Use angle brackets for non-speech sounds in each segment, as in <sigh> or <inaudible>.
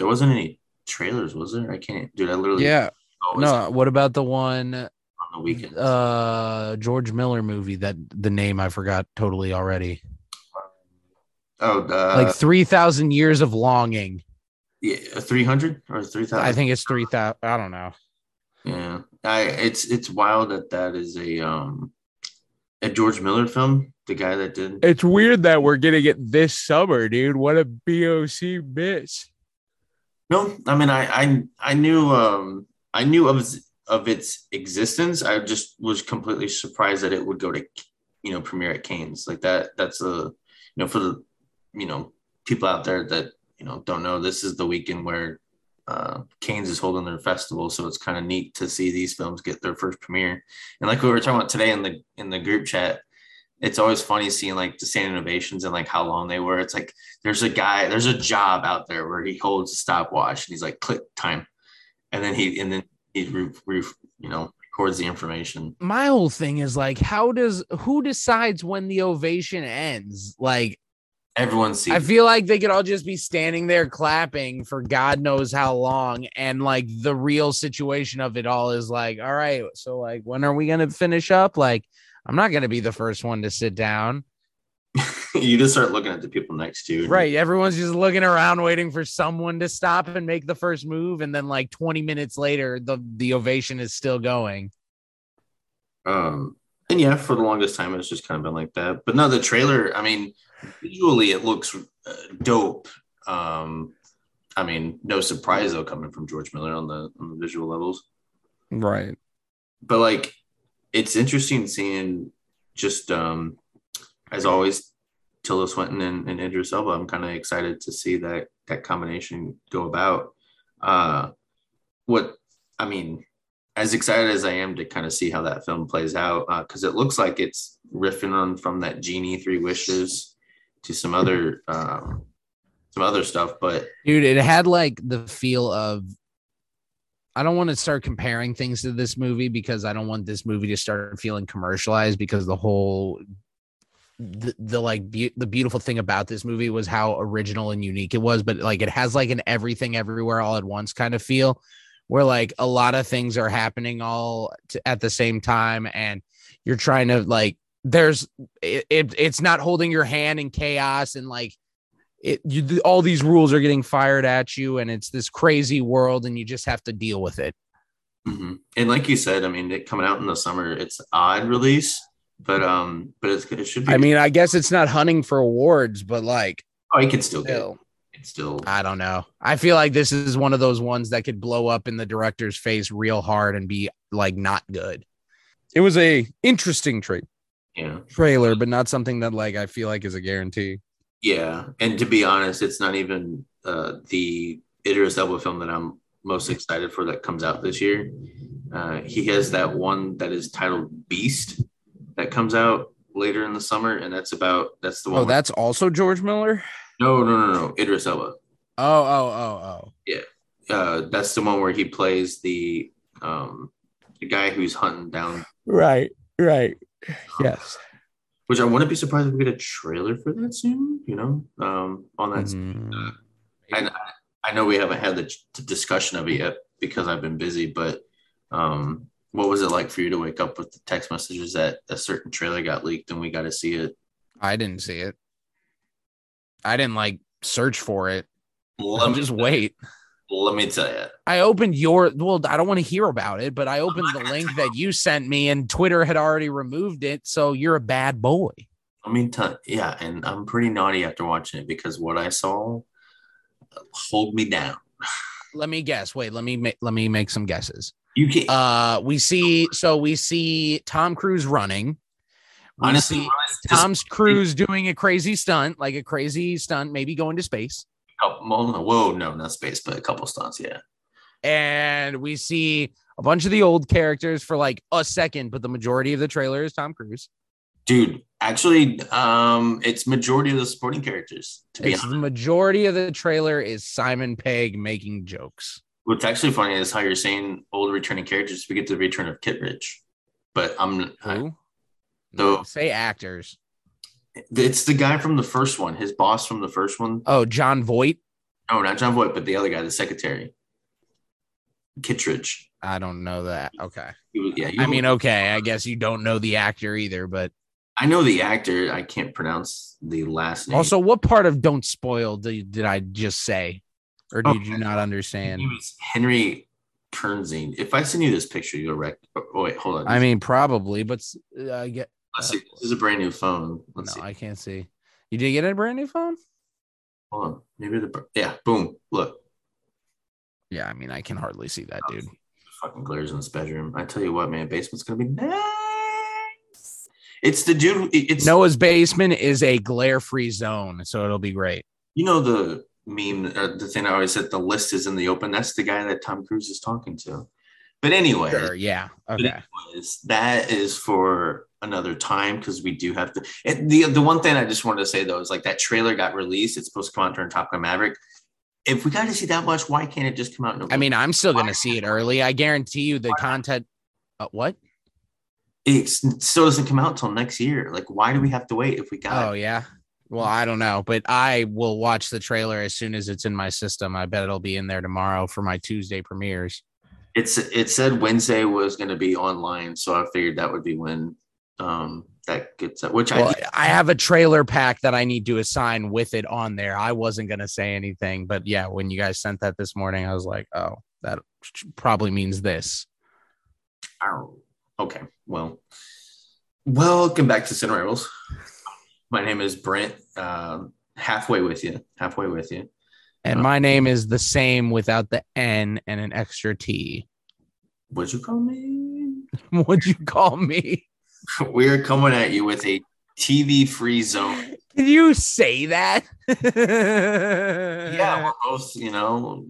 there wasn't any trailers, was there? I can't, dude. I literally Yeah. No, what about the one on the weekend. uh George Miller movie that the name I forgot totally already. oh, uh, Like 3000 years of longing. yeah, three hundred or three thousand. I think it's 3000 I don't know. Yeah, I it's it's wild that that is a um a George Miller film. The guy that did It's weird that we're getting it this summer, dude. What a BOC miss. No, I mean I I I knew um I knew of of its existence. I just was completely surprised that it would go to you know premiere at Cannes like that. That's a you know for the you know people out there that you know don't know this is the weekend where uh, Cannes is holding their festival, so it's kind of neat to see these films get their first premiere. And like we were talking about today in the in the group chat, it's always funny seeing like the standing ovations and like how long they were. It's like there's a guy, there's a job out there where he holds a stopwatch and he's like click time, and then he and then he re, re, you know records the information. My whole thing is like, how does who decides when the ovation ends? Like, Everyone sees. I feel like they could all just be standing there clapping for God knows how long. And like the real situation of it all is like, all right, so like, when are we going to finish up? Like, I'm not going to be the first one to sit down. <laughs> you just start looking at the people next to you. Right. Everyone's just looking around waiting for someone to stop and make the first move. And then like 20 minutes later, the, the ovation is still going. Um, and yeah, for the longest time, it's just kind of been like that. But no, the trailer, I mean, visually it looks uh, dope. Um, I mean, no surprise though, coming from George Miller on the on the visual levels. Right. But like, it's interesting seeing just um, as always, Tilda Swinton and, and Idris Elba. I'm kind of excited to see that that combination go about. Uh, what I mean, as excited as I am to kind of see how that film plays out, because it looks like it's riffing on from that Genie Three Wishes to some other um, some other stuff. But Dude, it had like the feel of I don't want to start comparing things to this movie because I don't want this movie to start feeling commercialized because the whole the, the like be- the beautiful thing about this movie was how original and unique it was but like it has like an everything everywhere all at once kind of feel where like a lot of things are happening all at the same time and you're trying to like there's it, it it's not holding your hand in chaos and like it you all these rules are getting fired at you and it's this crazy world and you just have to deal with it Mhm. And like you said, I mean, it coming out in the summer, it's odd release, but um, but it's, it should be. i mean i guess it's not hunting for awards but like oh, you can still get still it. Still, i don't know i feel like this is one of those ones that could blow up in the director's face real hard and be like not good it was a interesting tra- yeah, trailer but not something that like i feel like is a guarantee yeah. And to be honest, it's not even uh, the Idris Elba film that I'm most excited for that comes out this year. Uh, he has that one that is titled Beast that comes out later in the summer, and that's about that's the one. oh that's also george miller no, no, no, no. Idris Elba. oh oh oh oh Yeah, Uh, that's the one where he plays the um, the guy who's hunting down right right yes which I wouldn't be surprised if we get a trailer for that soon, you know, um, on that. Mhm. And I, I know we haven't had the, discussion of it yet because I've been busy, but um, what was it like for you to wake up with the text messages that a certain trailer got leaked and we got to see it? I didn't see it. I didn't like search for it. Let I'm <laughs> just wait. Let me tell you. I opened your well, I don't want to hear about it, but I opened the link that you sent me and Twitter had already removed it. So you're a bad boy. I mean, t- yeah, and I'm pretty naughty after watching it because what I saw hold me down. <laughs> Let me guess. Wait, let me make let me make some guesses. You can Uh we see so we see Tom Cruise running. We honestly, see Tom Cruise doing a crazy stunt, like a crazy stunt, maybe going to space. Couple- whoa, no, not space, but a couple stunts, yeah. and we see a bunch of the old characters for like a second, but the majority of the trailer is Tom Cruise. Dude, actually, um, it's majority of the supporting characters. To be It's honest, the majority of the trailer is Simon Pegg making jokes. what's actually funny is how you're saying old returning characters. We get the return of Kittredge, but I'm I, Who? No. Say actors. It's the guy from the first one, his boss from the first one. Oh, Jon Voight. No, not Jon Voight, but the other guy, the secretary, Kittredge. I don't know that. Okay. Was, yeah, I mean, okay. I guess you don't know the actor either, but I know the actor. I can't pronounce the last name. also, what part of "Don't Spoil" did, did I just say, or did Oh, you not understand? he was Henry Kernzine. If I send you this picture, you'll rec. Oh, wait, hold on. I mean, probably, but uh, I get Let's see. This is a brand new phone. Let's no, see. I can't see. You did get a brand new phone? Hold on. Maybe the yeah. Boom. Look. Yeah, I mean, I can hardly see that, dude. <laughs> Fucking glares in this bedroom. I tell you what, man. Basement's gonna be nice. It's the dude. It's Noah's basement is a glare-free zone, so it'll be great. You know the meme, uh, the thing I always said. The list is in the open. That's the guy that Tom Cruise is talking to. But anyway, Sure, yeah, okay. anyways, that is for another time because we do have to. And the the one thing I just wanted to say though is like that trailer got released. It's supposed to come out during Top Gun Maverick. If we got to see that much, why can't it just come out? In I mean, I'm still gonna see it early. I guarantee you, the content. Uh, what? it still doesn't come out until next year. Like, why do we have to wait if we got? Oh yeah. Well, I don't know, but I will watch the trailer as soon as it's in my system. I bet it'll be in there tomorrow for my Tuesday premieres. It's it said Wednesday was going to be online, so I figured that would be when um that gets up. which Well, I I have a trailer pack that I need to assign with it on there. I wasn't gonna say anything, but yeah, when you guys sent that this morning, I was like, oh, that probably means this. Oh, okay. Well, welcome back to Cinema Rebels. My name is Brent. Um, halfway with you. Halfway with you. And my name is the same without the N and an extra T. What'd you call me? <laughs> What'd you call me? <laughs> We are coming at you with a TV free zone. Can you say that? <laughs> Yeah, we're both, you know,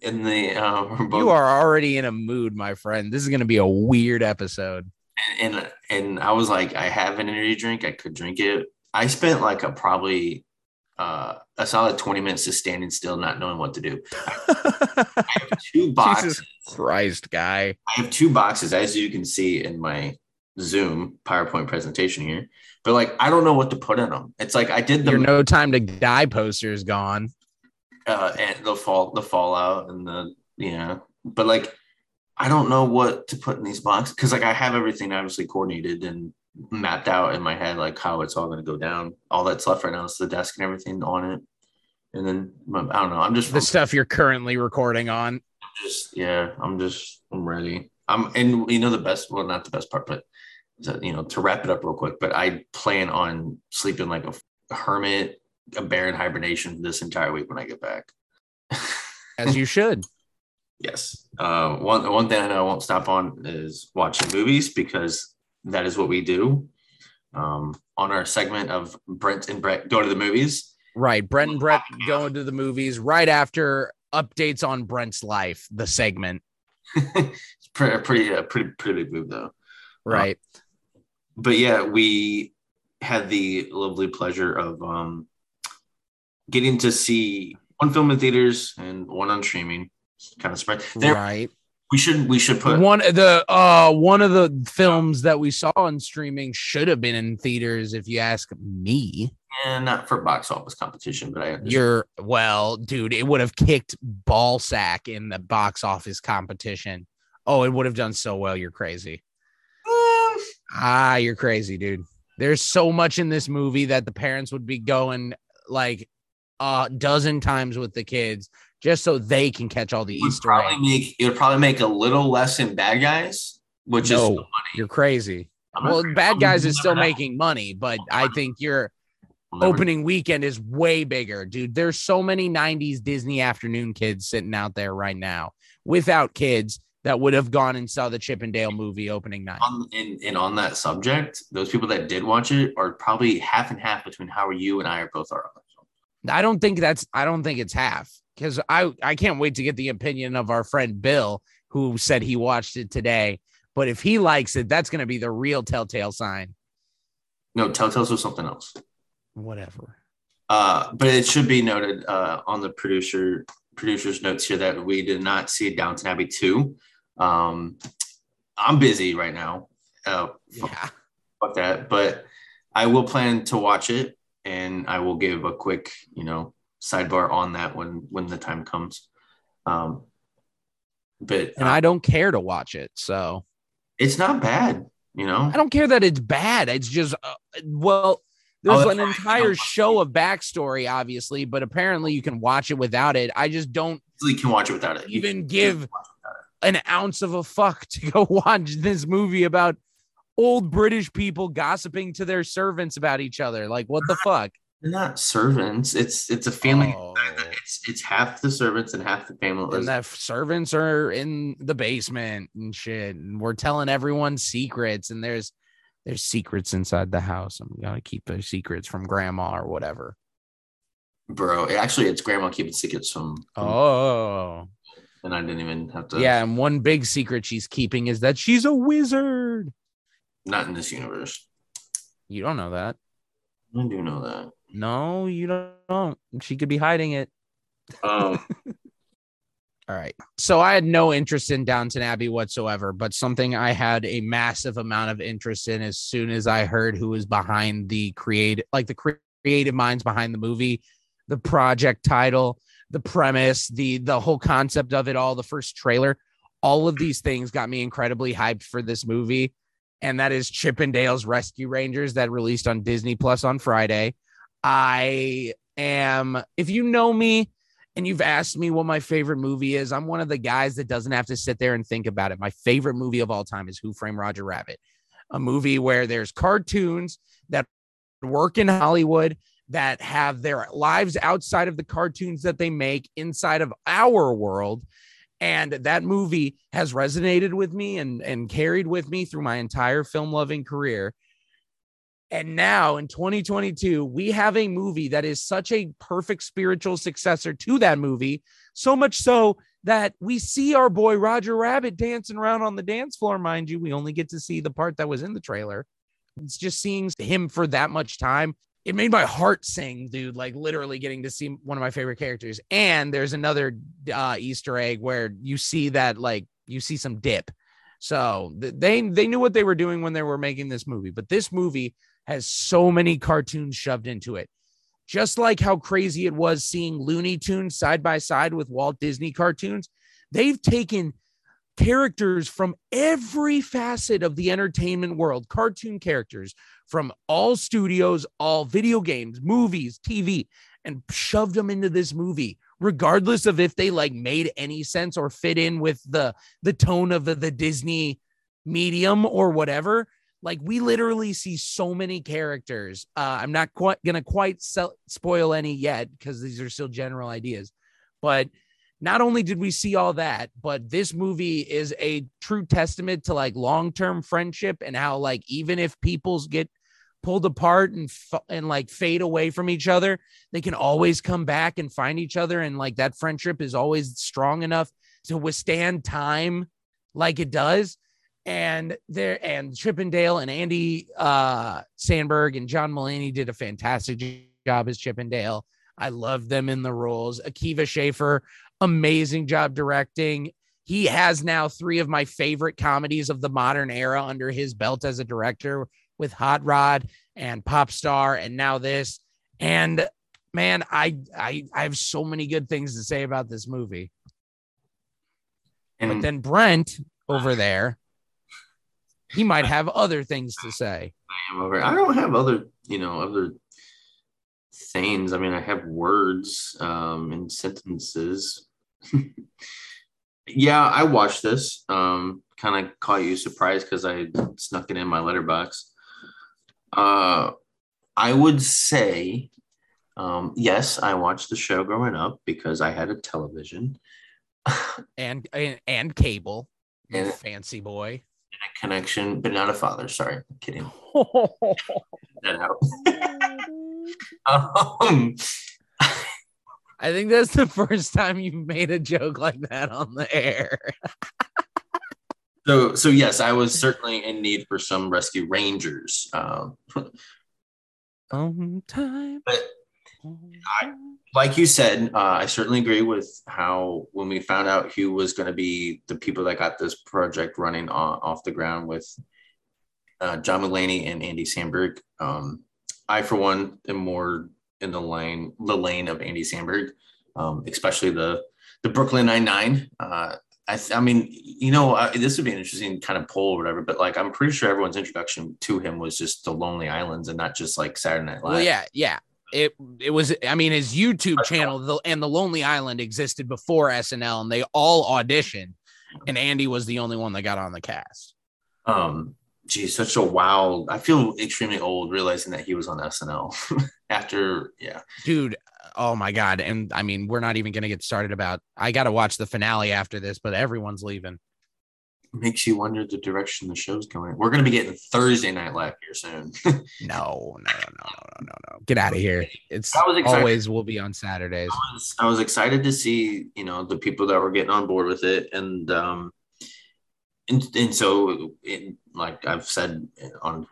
in the. Uh, we're both, You are already in a mood, my friend. This is going to be a weird episode. and and I was like, I have an energy drink. I could drink it. I spent like a probably uh, a solid twenty minutes just standing still, not knowing what to do. <laughs> I have two boxes. Jesus Christ, guy. I have two boxes, as you can see in my Zoom PowerPoint presentation here. But like, I don't know what to put in them. It's like I did the Your no time to die poster is gone. uh, and the fall, the fallout, and the yeah. But like, I don't know what to put in these boxes because like I have everything obviously coordinated and mapped out in my head, like how it's all going to go down. All that's left right now is the desk and everything on it. And then I don't know. I'm just The stuff you're currently recording on. just yeah, I'm just I'm ready. I'm and you know the best well not the best part, but to, you know to wrap it up real quick. But I plan on sleeping like a, a hermit, a bear in hibernation this entire week when I get back. <laughs> As you should. yes. Uh, one one thing I know I won't stop on is watching movies because that is what we do. Um, on our segment of Brent and Brett go to the movies. Right. Brent and Brett going to the movies right after updates on Brent's life, the segment. <laughs> it's pretty, pretty, uh, pretty, pretty big move though. Right. but yeah, we had the lovely pleasure of um, getting to see one film in theaters and one on streaming. Kind of spread. There, right. We should we should put one of the uh one of the films that we saw on streaming should have been in theaters if you ask me. and not for box office competition, but I understand. You're well, dude, it would have kicked ball sack in the box office competition. Oh, it would have done so well. You're crazy. Ah, you're crazy, dude. There's so much in this movie that the parents would be going like a dozen times with the kids just so they can catch all the It Easter probably eggs. make it would probably make a little less in Bad Guys, which No. is. You're crazy. I'm not- Well, Bad Guys is still making money, but I think your opening weekend is way bigger, dude. There's so many 90s Disney afternoon kids sitting out there right now without kids that would have gone and saw the Chip 'n Dale movie opening night. on and, and on that subject, those people that did watch it are probably half and half between how you and I are both are. I don't think that's I don't think it's half because I I can't wait to get the opinion of our friend Bill who said he watched it today. But if he likes it, that's going to be the real telltale sign. No, Telltales was something else. Whatever. Uh, but it should be noted uh, on the producer producer's notes here that we did not see Downton Abbey two. Um, I'm busy right now. Uh, Yeah. fuck that, but I will plan to watch it, and I will give a quick, you know, sidebar on that when when the time comes. Um, but and uh, I don't care to watch it. So it's not bad, you know. I don't care that it's bad. It's just uh, well, there's Oh, an entire show of backstory, obviously, but apparently you can watch it without it. I just don't You can watch it without it. You even can give it it. an ounce of a fuck to go <laughs> watch this movie about old British people gossiping to their servants about each other. Like, what the <laughs> fuck? They're not servants. It's it's a family. Oh. It's it's half the servants and half the family. and that servants are in the basement and shit and we're telling everyone secrets and there's there's secrets inside the house and we gotta keep those secrets from grandma or whatever Bro, actually, it's grandma keeping secrets from. from- oh and I didn't even have to. yeah and one big secret she's keeping is that she's a wizard Not in this universe. you don't know that I do know that. No you don't she could be hiding it Um, <laughs> All right. So I had no interest in Downton Abbey whatsoever, but something I had a massive amount of interest in as soon as I heard who was behind the creative, like the cre- creative minds behind the movie, the project title, the premise, the the whole concept of it all, the first trailer, all of these things got me incredibly hyped for this movie. And that is Chip 'n Dale's Rescue Rangers that released on Disney Plus on Friday. I am, if you know me, and you've asked me what my favorite movie is, I'm one of the guys that doesn't have to sit there and think about it. My favorite movie of all time is Who Framed Roger Rabbit, a movie where there's cartoons that work in Hollywood that have their lives outside of the cartoons that they make inside of our world. And that movie has resonated with me and, and carried with me through my entire film loving career. And now in 2022, we have a movie that is such a perfect spiritual successor to that movie. So much so that we see our boy Roger Rabbit dancing around on the dance floor. Mind you, we only get to see the part that was in the trailer. It's just seeing him for that much time. It made my heart sing, dude. Like literally getting to see one of my favorite characters. And there's another uh, Easter egg where you see that, like, you see some dip. So they they knew what they were doing when they were making this movie. But this movie has so many cartoons shoved into it. Just like how crazy it was seeing Looney Tunes side by side with Walt Disney cartoons, they've taken characters from every facet of the entertainment world, cartoon characters from all studios, all video games, movies, TV, and shoved them into this movie, regardless of if they like made any sense or fit in with the the tone of the, the Disney medium or whatever like we literally see so many characters uh i'm not quite gonna quite sell, spoil any yet because these are still general ideas but not only did we see all that but this movie is a true testament to like long-term friendship and how like even if people's get pulled apart and f- and like fade away from each other they can always come back and find each other and like that friendship is always strong enough to withstand time like it does and there and Chip 'n Dale and Andy uh Samberg and John Mulaney did a fantastic job as Chip 'n Dale. I love them in the roles. Akiva Schaffer, amazing job directing. He has now three of my favorite comedies of the modern era under his belt as a director with Hot Rod and Pop Star and now this. And man, I I I have so many good things to say about this movie. and But then Brent over there, he might have other things to say. I am over. I don't have other, you know, other things. I mean, I have words um, and sentences. <laughs> yeah, I watched this. Um, kind of caught you surprised because I snuck it in my Letterboxd. Uh, I would say, um, yes, I watched the show growing up because I had a television. <laughs> And and, and cable. And- fancy boy. A connection, but not a father. Sorry, I'm kidding. <laughs> That out. <laughs> um, I think that's the first time you've made a joke like that on the air. <laughs> so, so yes, I was certainly in need for some rescue rangers. Um, On time. But I- like you said, uh, I certainly agree with how when we found out who was going to be the people that got this project running on, off the ground with uh, John Mulaney and Andy Samberg. Um, I, for one, am more in the lane the lane of Andy Samberg, um, especially the the Brooklyn Nine Nine. Uh, I, th- I mean, you know, uh, this would be an interesting kind of poll or whatever, but like, I'm pretty sure everyone's introduction to him was just the Lonely Islands and not just like Saturday Night Live. Well, yeah, yeah. It it was. I mean, his YouTube channel the, and the Lonely Island existed before SNL, and they all auditioned, and Andy was the only one that got on the cast. Um, geez, such a wild I feel extremely old realizing that he was on SNL <laughs> after, yeah. Dude, oh my god. And I mean, we're not even gonna get started about I gotta watch the finale after this, but everyone's leaving. Makes you wonder the direction the show's going. We're gonna be getting Thursday night live here soon. <laughs> no, no, no, no, no, no, no. Get out of here. It's always will be on Saturdays. I was, I was excited to see, you know, the people that were getting on board with it. And um and, and so it, like I've said on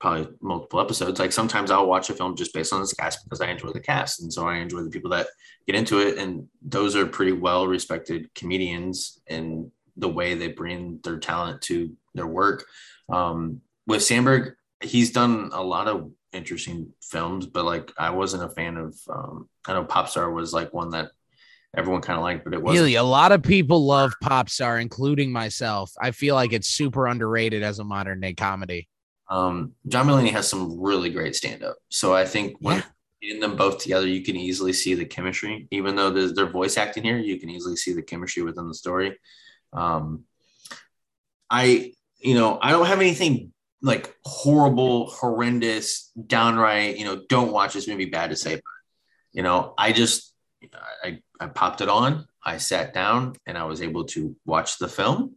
probably multiple episodes, like sometimes I'll watch a film just based on this cast because I enjoy the cast. And so I enjoy the people that get into it. And those are pretty well respected comedians in the way they bring their talent to their work. Um, with Samberg, he's done a lot of interesting films, but like I wasn't a fan of, um, I know Popstar was like one that everyone kind of liked, but it was really a lot of people love Popstar, including myself. I feel like it's super underrated as a modern day comedy. Um, John Mulaney has some really great stand up. So I think when yeah. in them both together, you can easily see the chemistry. Even though there's their voice acting here, you can easily see the chemistry within the story. Um, I, you know, I don't have anything like horrible, horrendous, downright, you know, don't watch this movie bad to say. But, you know, I just I, I popped it on, I sat down, and I was able to watch the film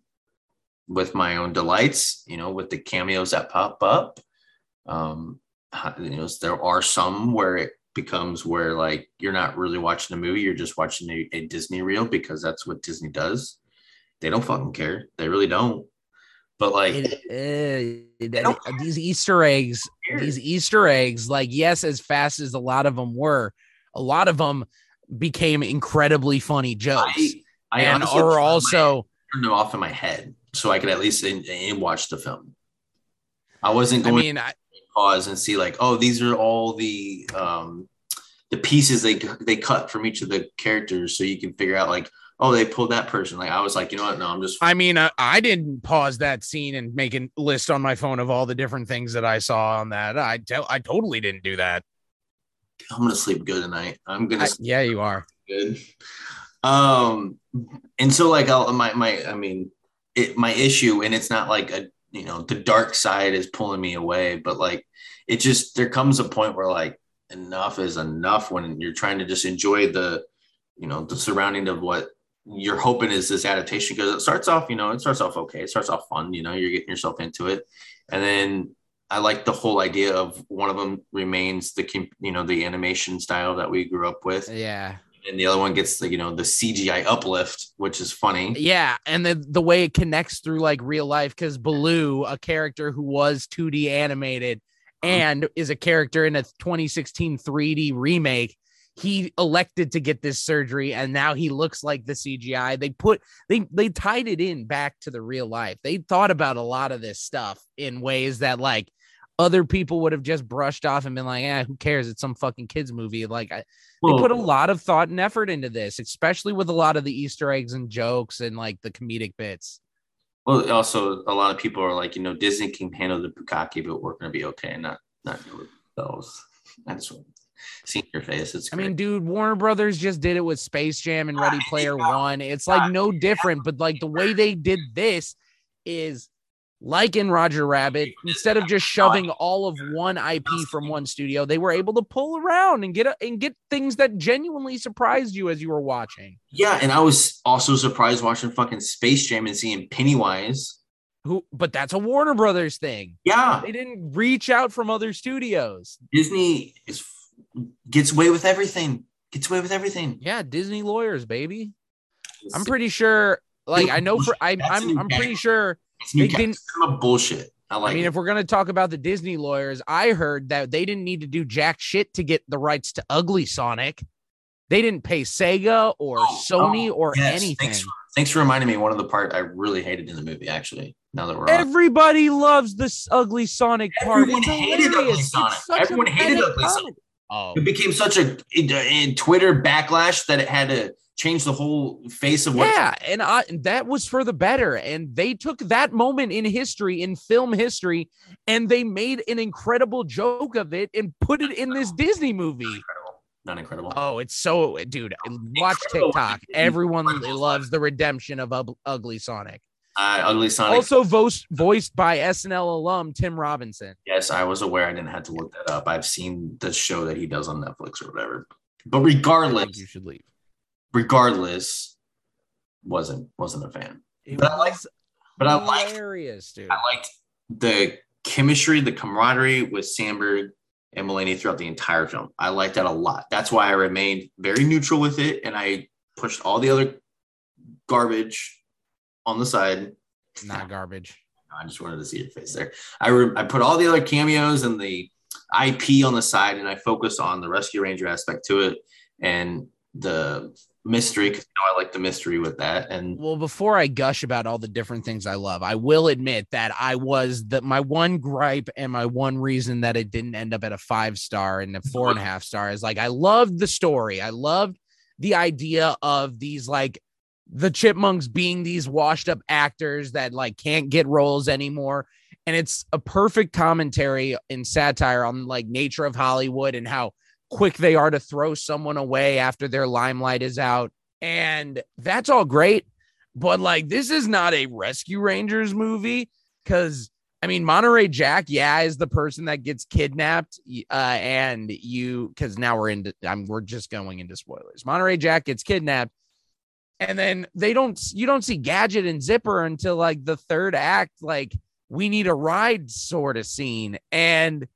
with my own delights, you know, with the cameos that pop up. Um, you know, there are some where it becomes where like you're not really watching a movie, you're just watching a, a Disney reel because that's what Disney does. They don't fucking care. They really don't. But like it, uh, these Easter eggs, these Easter eggs, like yes, as fast as a lot of them were, a lot of them became incredibly funny jokes. I, I and are also turned them off in my head so I could at least in, in watch the film. I wasn't going I mean, I, pause and see like, oh, these are all the um the pieces they they cut from each of the characters, so you can figure out like, oh, they pulled that person. Like I was like, you know what? No, I'm just. I mean, I, I didn't pause that scene and make a list on my phone of all the different things that I saw on that. I tell, I totally didn't do that. I'm gonna sleep good tonight. I'm gonna. I, yeah, you are good. Um, and so like I'll, my my I mean, it my issue, and it's not like a you know the dark side is pulling me away, but like it just there comes a point where like enough is enough when you're trying to just enjoy the you know the surrounding of what you're hoping is this adaptation because it starts off you know it starts off okay it starts off fun you know you're getting yourself into it and then I like the whole idea of one of them remains the you know the animation style that we grew up with. Yeah. And the other one gets the you know the CGI uplift, which is funny. Yeah, and the the way it connects through like real life because Baloo, a character who was 2D animated mm-hmm. and is a character in a 2016 3D remake, he elected to get this surgery and now he looks like the CGI. They put they they tied it in back to the real life. They thought about a lot of this stuff in ways that like other people would have just brushed off and been like, "Yeah, who cares? It's some fucking kids movie." Like, I, well, they put a lot of thought and effort into this, especially with a lot of the Easter eggs and jokes and like the comedic bits. Well, also a lot of people are like, you know, Disney can handle the bukkake, but we're gonna be okay, not not those. That's seeing your face. It's. I mean, dude, Warner Brothers just did it with Space Jam and Ready Player One. It's like no different, but like the way they did this is like in Roger Rabbit, instead of just shoving all of one IP from one studio, they were able to pull around and get a, and get things that genuinely surprised you as you were watching. Yeah, and I was also surprised watching fucking Space Jam and seeing Pennywise. Who, but that's a Warner Brothers thing. Yeah, they didn't reach out from other studios. Disney is gets away with everything. Gets away with everything. Yeah, Disney lawyers, baby. I'm pretty sure. Like I know for I, I'm I'm pretty sure they didn't bullshit. I like. I mean, it. if we're gonna talk about the Disney lawyers, I heard that they didn't need to do jack shit to get the rights to Ugly Sonic. They didn't pay Sega or oh, Sony oh, or yes. anything. Thanks for, thanks for, reminding me. One of the part I really hated in the movie, actually. Now that we're everybody on. loves this Ugly Sonic part. Everyone it's hated hilarious. Ugly Sonic. Everyone hated Ugly Sonic. Oh, It became such a, a Twitter backlash that it had to change the whole face of what. yeah, and I that was for the better. And they took that moment in history, in film history, and they made an incredible joke of it and put it in this Disney movie. Incredible. Not incredible. Oh, it's so, dude. Watch Incredible. TikTok. Everyone loves the redemption of Ugly Sonic. Uh, Ugly Sonic. Also voiced voiced by SNL alum Tim Robinson. yes, I was aware. I didn't have to look that up. I've seen the show that he does on Netflix or whatever. But regardless, You should leave. regardless, wasn't wasn't a fan. It But I like- was But I liked hilarious, dude. I liked the chemistry, the camaraderie with Samberg and Mulaney throughout the entire film. I liked that a lot. That's why I remained very neutral with it, and I pushed all the other garbage on the side. Not garbage. I just wanted to see your face there. I re- I put all the other cameos and the IP on the side, and I focus on the Rescue Ranger aspect to it and the mystery because you know I like the mystery with that. And Well, before I gush about all the different things I love, I will admit that I was the my one gripe and my one reason that it didn't end up at a five star and a four and a half star is like I loved the story. I loved the idea of these like the chipmunks being these washed up actors that like can't get roles anymore. And it's a perfect commentary and satire on like nature of Hollywood and how quick they are to throw someone away after their limelight is out. And that's all great. But like, this is not a Rescue Rangers movie because I mean, Monterey Jack, yeah, is the person that gets kidnapped. Uh, and you, because now we're into, I'm, we're just going into spoilers. Monterey Jack gets kidnapped. And then they don't, you don't see Gadget and Zipper until like the third act, like we need a ride sort of scene. And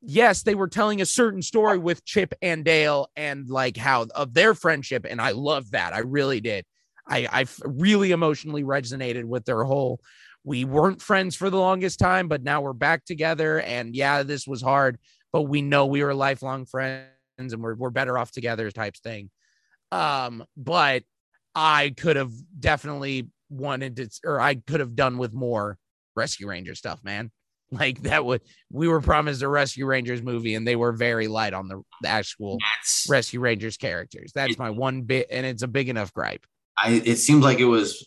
yes, they were telling a certain story with Chip and Dale and like how of their friendship. And I love that. I really did. i i really emotionally resonated with their whole we weren't friends for the longest time, but now we're back together. And yeah, this was hard, but we know we were lifelong friends and we're, we're better off together types thing. Um, but I could have definitely wanted to, or I could have done with more Rescue Ranger stuff, man. <laughs> Like that would we were promised a Rescue Rangers movie, and they were very light on the, the actual that's Rescue Rangers characters. That's my one bit, and it's a big enough gripe. I it seems like it was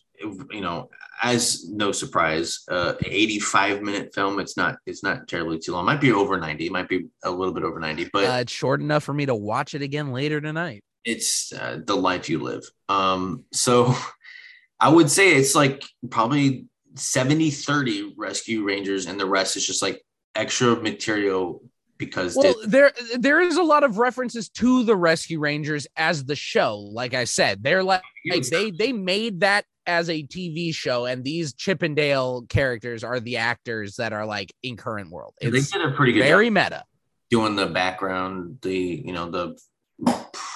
you know as no surprise uh 85 minute film it's not it's not terribly too long might be over 90 it might be a little bit over 90 but Uh, it's short enough for me to watch it again later tonight. It's uh, the life you live um so <laughs> i would say it's like probably 70 30 rescue rangers and the rest is just like extra material because Well, there there is a lot of references to the Rescue Rangers as the show. Like I said, they're like, like they they made that as a TV show, and these Chip 'n Dale characters are the actors that are like in current world. they did a pretty good very job meta. doing the background the you know the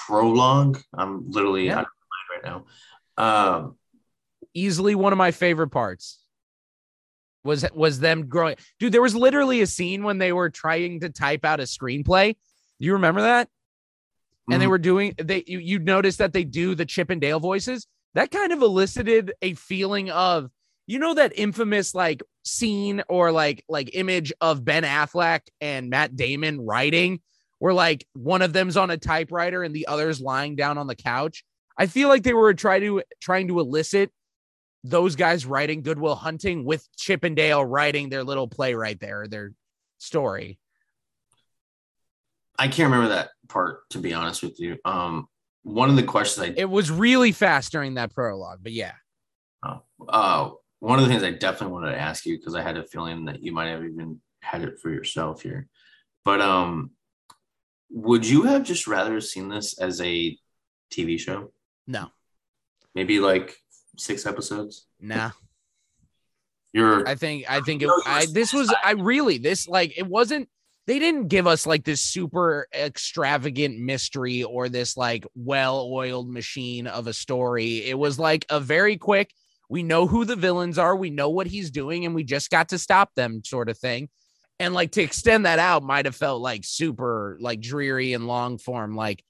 prologue i'm literally Yeah. out of my mind right now um Easily one of my favorite parts was was them growing. Dude, there was literally a scene when they were trying to type out a screenplay. Do you remember that? and they mhm. were doing they you, you noticed that they do the chip and dale voices that kind of elicited a feeling of you know that infamous like scene or like like image of ben affleck and matt damon writing where like one of them's on a typewriter and the other's lying down on the couch i feel like they were trying to trying to elicit those guys writing goodwill hunting with chip and dale writing their little play right there their story I can't remember that part to be honest with you. Um, one of the questions I it was really fast during that prologue but yeah uh, one of the things I definitely wanted to ask you because I had a feeling that you might have even had it for yourself here, but um, would you have just rather seen this as a TV show? no Maybe like six episodes. nah You're I think I think it, I this was I really this like it wasn't they didn't give us like this super extravagant mystery or this like well-oiled machine of a story. It was like a very quick we know who the villains are, we know what he's doing and we just got to stop them sort of thing. And like to extend that out might have felt like super like dreary and long form like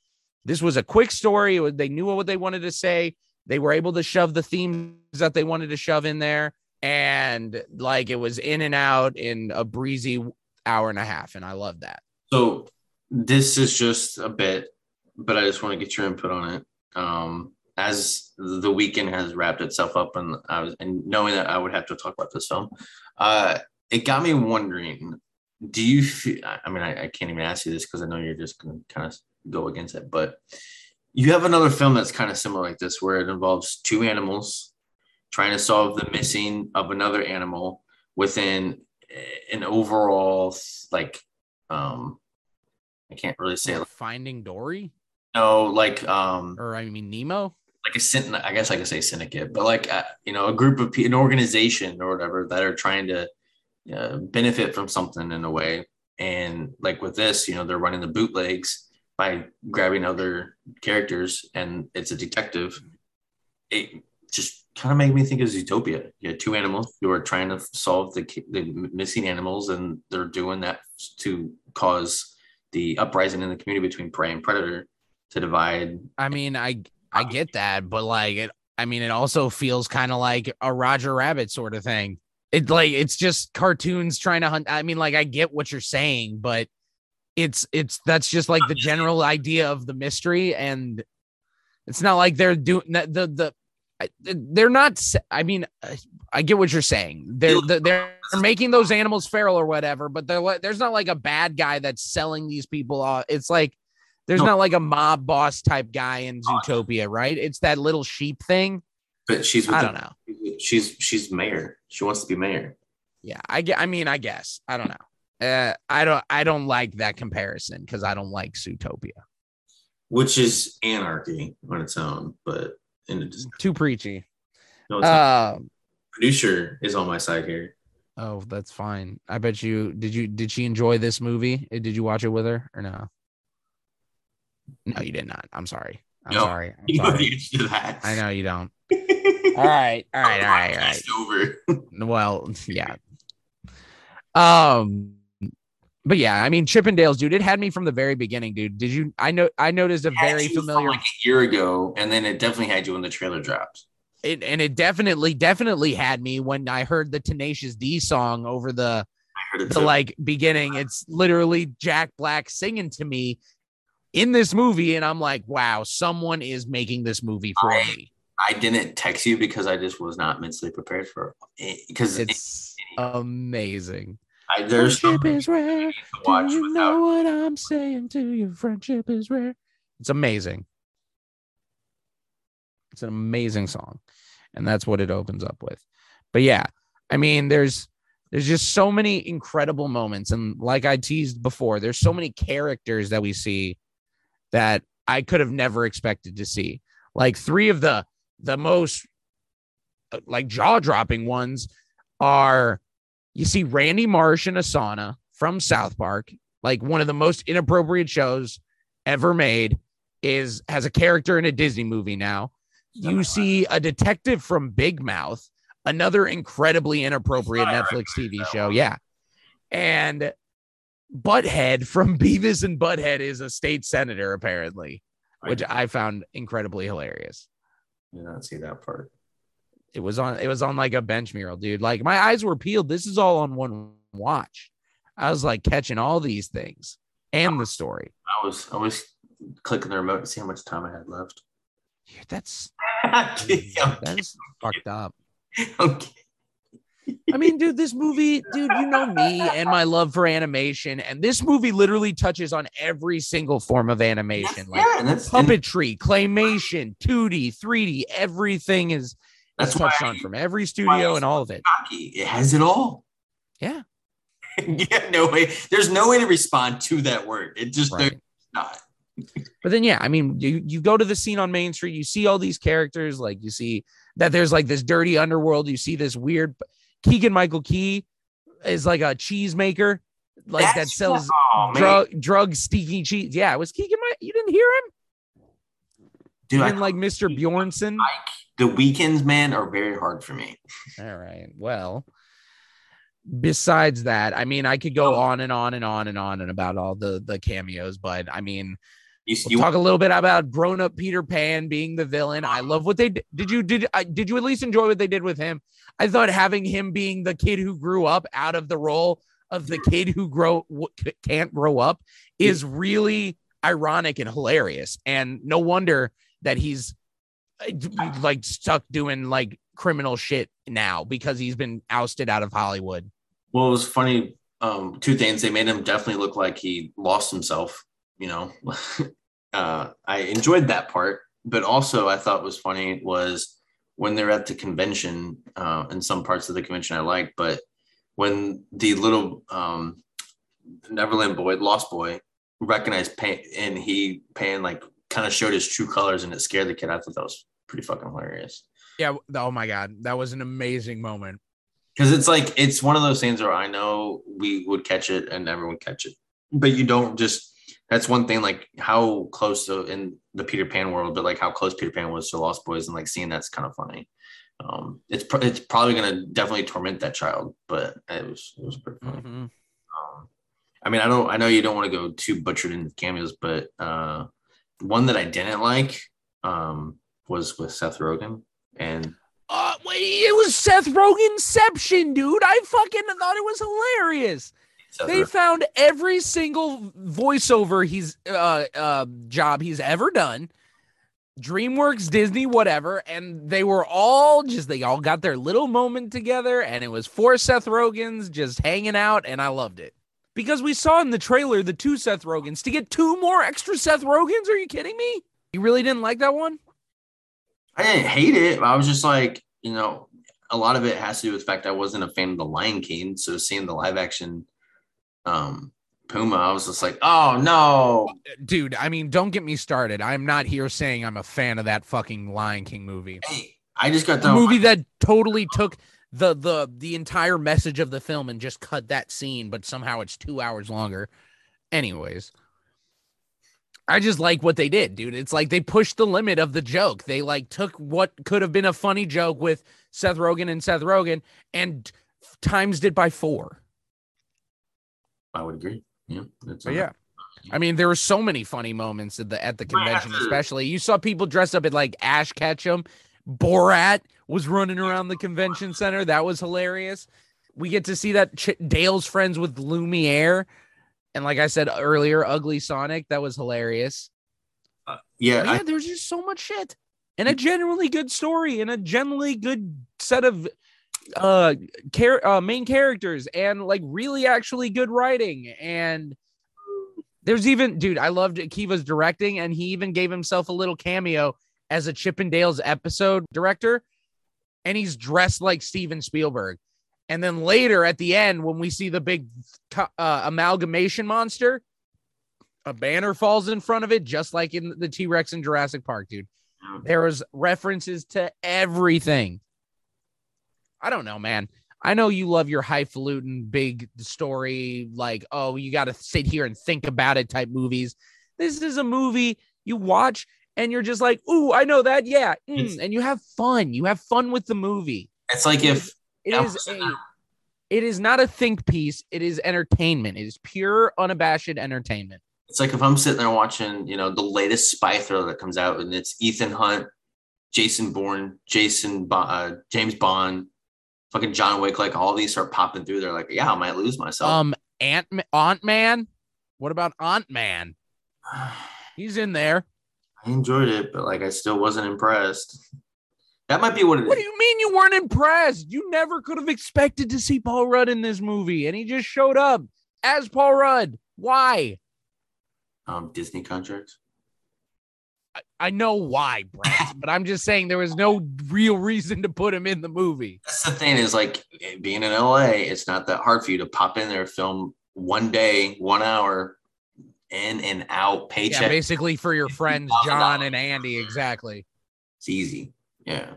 this was a quick story. They knew what they wanted to say. They were able to shove the themes that they wanted to shove in there and like it was in and out in a breezy hour and a half and i love that so this is just a bit, but I just want to get your input on it. Um, as the weekend has wrapped itself up, and I was and knowing that I would have to talk about this film, uh, it got me wondering. Do you feel? I mean, I, I can't even ask you this because I know you're just going to kind of go against it, but you have another film that's kind of similar like this, where it involves two animals trying to solve the missing of another animal within an overall like um I can't really say like Finding Dory. No, like um, or I mean Nemo. Like a I guess I could say syndicate, but like uh, you know, a group of an organization or whatever that are trying to uh, benefit from something in a way. And like with this, you know, they're running the bootlegs by grabbing other characters, and it's a detective. It just kind of made me think of Zootopia. You had two animals who are trying to solve the the missing animals, and they're doing that to cause the uprising in the community between prey and predator to divide. I mean, I I get that, but like it, I mean, it also feels kind of like a Roger Rabbit sort of thing. It like it's just cartoons trying to hunt. I mean, like I get what you're saying, but it's it's that's just like the general idea of the mystery, and it's not like they're doing the the they're not. I mean, I get what you're saying. They're they're making those animals feral or whatever, but there's not like a bad guy that's selling these people off. It's like there's no. not like a mob boss type guy in Zootopia, right? It's that little sheep thing. But she's I don't know. She's she's mayor. She wants to be mayor. Yeah, I get. I mean, I guess I don't know. Uh, I don't. I don't like that comparison because I don't like Zootopia, which is anarchy on its own, but in too preachy. No, it's uh, producer is on my side here. Oh, that's fine. I bet you did you did she enjoy this movie? Uh, did you watch it with her or no? No, you did not. I'm sorry. I'm no, sorry. I'm <laughs> sorry. I know you don't. <laughs> all right. All right. All right. All right. Over. <laughs> well, yeah. Um but yeah, I mean Chippendales, dude. It had me from the very beginning, dude. Did you? I know. I noticed a very familiar like a year ago, and then it definitely had you when the trailer dropped. It, and it definitely, definitely had me when I heard the Tenacious D song over the the too. like beginning. It's literally Jack Black singing to me in this movie, and I'm like, wow, someone is making this movie for I, me. I didn't text you because I just was not mentally prepared for it because it's it, amazing. I, there's friendship is rare. Do you know what I'm saying to you? Friendship is rare. It's amazing. It's an amazing song, and that's what it opens up with. But yeah, I mean, there's there's just so many incredible moments, and like I teased before, there's so many characters that we see that I could have never expected to see. Like three of the the most uh, like jaw dropping ones are you see Randy Marsh and Asana from South Park, like one of the most inappropriate shows ever made, is has a character in a Disney movie now. You see a detective from Big Mouth, another incredibly inappropriate Netflix TV show. Yeah. And Butthead from <laughs> Beavis and Butthead is a state senator, apparently, which I found incredibly hilarious. Did not see that part. It was on it was on like a bench mural, dude. Like my eyes were peeled. This is all on one watch. I was like catching all these things and the story. I was I was clicking the remote to see how much time I had left. Yeah, that's <laughs> that's fucked up. <laughs> Okay. I mean, dude, this movie, dude, you know me and my love for animation, and this movie literally touches on every single form of animation, like yeah, puppetry, claymation, 2D, 3D, everything is that's touched on from every studio and all of it. It has it all. Yeah. <laughs> yeah, no way. There's no way to respond to that word. It just right. not. <laughs> but then yeah, I mean, you you go to the scene on Main Street, you see all these characters, like you see that there's like this dirty underworld, you see this weird Keegan Michael Key is like a cheese maker, like That's that sells oh, drug drug stinky cheese. Yeah, it was Keegan. You didn't hear him, dude. I like Mr. Bjornson. the weekends, man, are very hard for me. All right. Well, besides that, I mean, I could go oh. on and on and on and on and about all the the cameos, but I mean, you, we'll talk a little bit about grown up Peter Pan being the villain. I love what they did. Did you did I, did you at least enjoy what they did with him? I thought having him being the kid who grew up out of the role of the kid who grow w- can't grow up is really ironic and hilarious. And no wonder that he's uh, like stuck doing like criminal shit now because he's been ousted out of Hollywood. Well, it was funny. Um, two things. They made him definitely look like he lost himself. You know, <laughs> uh, I enjoyed that part, but also I thought was funny was when they're at the convention. Uh, in some parts of the convention I like, but when the little um, Neverland boy, Lost Boy, recognized pain and he pain like kind of showed his true colors and it scared the kid. I thought that was pretty fucking hilarious. Yeah. Oh my god, that was an amazing moment. Because it's like it's one of those things where I know we would catch it and everyone catch it, but you don't just. That's one thing, like how close to in the Peter Pan world, but like how close Peter Pan was to Lost Boys, and like seeing that's kind of funny. Um, it's it's probably gonna definitely torment that child, but it was it was pretty funny. Mm-hmm. Um, I mean, I don't, I know you don't want to go too butchered into cameos, but uh, one that I didn't like um, was with Seth Rogen, and uh, it was Seth Rogenception, dude. I fucking thought it was hilarious. They found every single voiceover he's uh, uh, job he's ever done. DreamWorks, Disney, whatever, and they were all just they all got their little moment together, and it was four Seth Rogens just hanging out, and I loved it because we saw in the trailer the two Seth Rogens to get two more extra Seth Rogens. Are you kidding me? You really didn't like that one? I didn't hate it. I was just like, you know, a lot of it has to do with the fact I wasn't a fan of the Lion King. So seeing the live action um Pumbaa, I was just like, oh no. Dude, I mean, don't get me started. I'm not here saying I'm a fan of that fucking Lion King movie. Hey, I just got the movie that totally took the the the entire message of the film and just cut that scene, but somehow it's two hours longer. Anyways, I just like what they did, dude. It's like they pushed the limit of the joke. They like took what could have been a funny joke with Seth Rogen and Seth Rogen and times did by four. I would agree. Yeah, that's yeah. I mean, there were so many funny moments at the at the convention, especially. You saw people dressed up in like Ash Ketchum Borat was running around the convention center. That was hilarious. We get to see that Ch- Dale's friends with Lumiere. And like I said earlier, Ugly Sonic. That was hilarious. Uh, yeah. yeah, I- there's just so much shit. And a genuinely good story and a genuinely good set of uh care uh main characters and like really actually good writing and there's even dude i loved Akiva's directing and he even gave himself a little cameo as a Chip 'n Dale's episode director, and he's dressed like Steven Spielberg. And then later at the end, when we see the big uh, amalgamation monster, a banner falls in front of it, just like in the T Rex in Jurassic Park, dude. There was references to everything. I don't know, man. I know you love your highfalutin big story, like, oh, you got to sit here and think about it type movies. This is a movie you watch and you're just like, "Ooh, I know that." Yeah, mm. and you have fun. You have fun with the movie. It's like if it is a it is not a think piece, it is entertainment. It is pure unabashed entertainment. It's like if I'm sitting there watching, you know, the latest spy thriller that comes out and it's Ethan Hunt, Jason Bourne, Jason uh, James Bond, fucking John Wick, like all these start popping through. They're like, yeah, I might lose myself. Um, Ant Ant Man. What about Ant Man? <sighs> He's in there. I enjoyed it, but like I still wasn't impressed. That might be what it what is. do you mean you weren't impressed? You never could have expected to see Paul Rudd in this movie, and he just showed up as Paul Rudd. Why? Um, Disney contracts. I, I know why, Brett, <laughs> but I'm just saying there was no real reason to put him in the movie. That's the thing is like being in LA, it's not that hard for you to pop in there, film one day, one hour, in and out paycheck. Yeah, basically for your friends John and Andy. Exactly. It's easy. Yeah.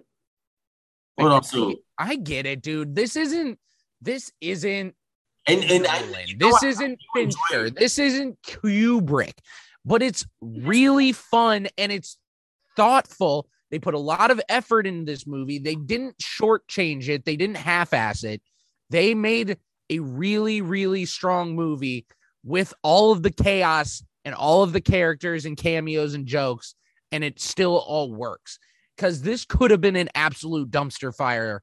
But also, I get it, dude. This isn't. This isn't. And and I, this isn't Fincher. This isn't Kubrick, but it's really fun and it's thoughtful. They put a lot of effort in this movie. They didn't shortchange it. They didn't half-ass it. They made a really, really strong movie with all of the chaos and all of the characters and cameos and jokes, and it still all works. Because this could have been an absolute dumpster fire,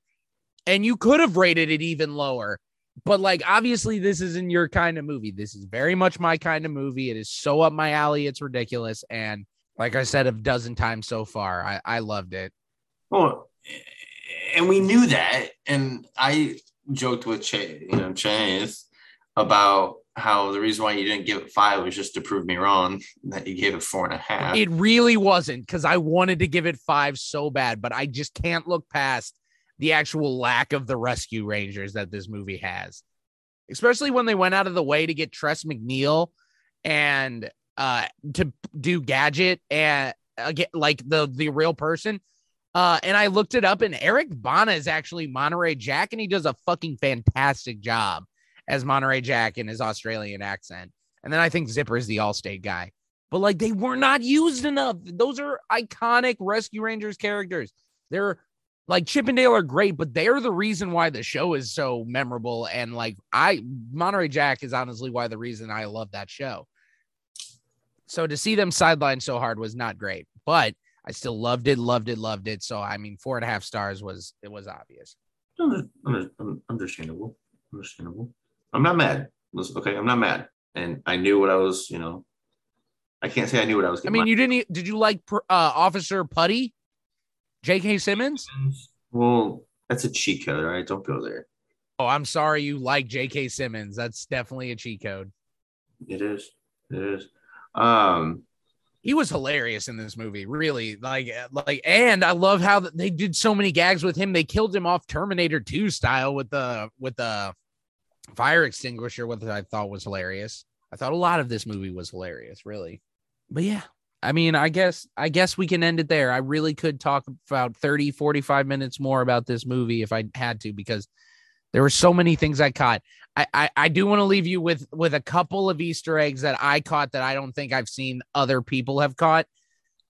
and you could have rated it even lower. But like obviously this isn't your kind of movie. This is very much my kind of movie. It is so up my alley. It's ridiculous. And like I said a dozen times so far, I, I loved it. Well, and we knew that. And I joked with Chase, you know, Chase about how the reason why you didn't give it five was just to prove me wrong that you gave it four and a half. It really wasn't because I wanted to give it five so bad, but I just can't look past the actual lack of the rescue rangers that this movie has, especially when they went out of the way to get Tress MacNeille and uh to do gadget and uh, like the the real person. Uh, and I looked it up, and Eric Bana is actually Monterey Jack, and he does a fucking fantastic job as Monterey Jack in his Australian accent. And then I think Zipper is the Allstate guy. But like they were not used enough. Those are iconic Rescue Rangers characters. They're like Chip 'n Dale are great, but they're the reason why the show is so memorable. And like I Monterey Jack is honestly why the reason I love that show. So to see them sidelined so hard was not great, but I still loved it, loved it, loved it. So I mean, four and a half stars was it was obvious. Understandable, understandable. I'm not mad. Okay, I'm not mad, and I knew what I was. You know, I can't say I knew what I was. I mean, you didn't. Did you like uh, Officer Putty, J.K. Simmons? Well, that's a cheat code. All right, don't go there. Oh, I'm sorry. You like J.K. Simmons? That's definitely a cheat code. It is. It is. Um, he was hilarious in this movie really like like and i love how they did so many gags with him they killed him off terminator 2 style with the with the fire extinguisher, which I thought was hilarious. I thought a lot of this movie was hilarious, really. But yeah, I mean, I guess I guess we can end it there. I really could talk about 30, 45 minutes more about this movie if I had to, because there were so many things I caught. I, I, I do want to leave you with with a couple of Easter eggs that I caught that I don't think I've seen other people have caught.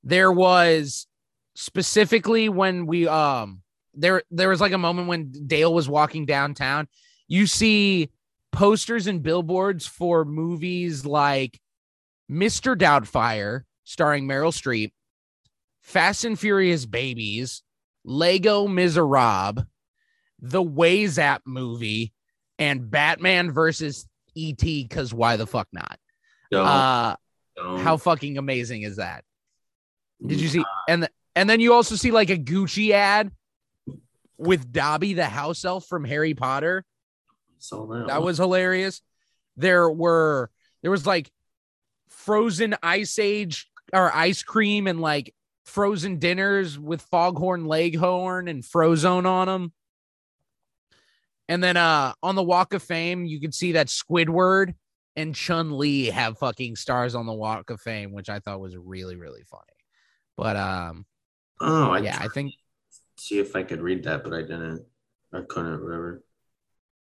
There was specifically when we um there there was like a moment when Dale was walking downtown you see posters and billboards for movies like Mr. Doubtfire, starring Meryl Streep, Fast and Furious Babies, Lego Miserable, the Way Zap movie, and Batman versus ET. Because why the fuck not? Don't, uh, don't. How fucking amazing is that? Did you see? And and then you also see like a Gucci ad with Dobby the house elf from Harry Potter Saw that. That was hilarious. There were there was like frozen ice age or ice cream and like frozen dinners with foghorn leghorn and frozone on them. And then uh on the Walk of Fame, you can see that Squidward and Chun Li have fucking stars on the Walk of Fame, which I thought was really, really funny. But um oh I yeah, I think see if I could read that, but I didn't. I couldn't, whatever.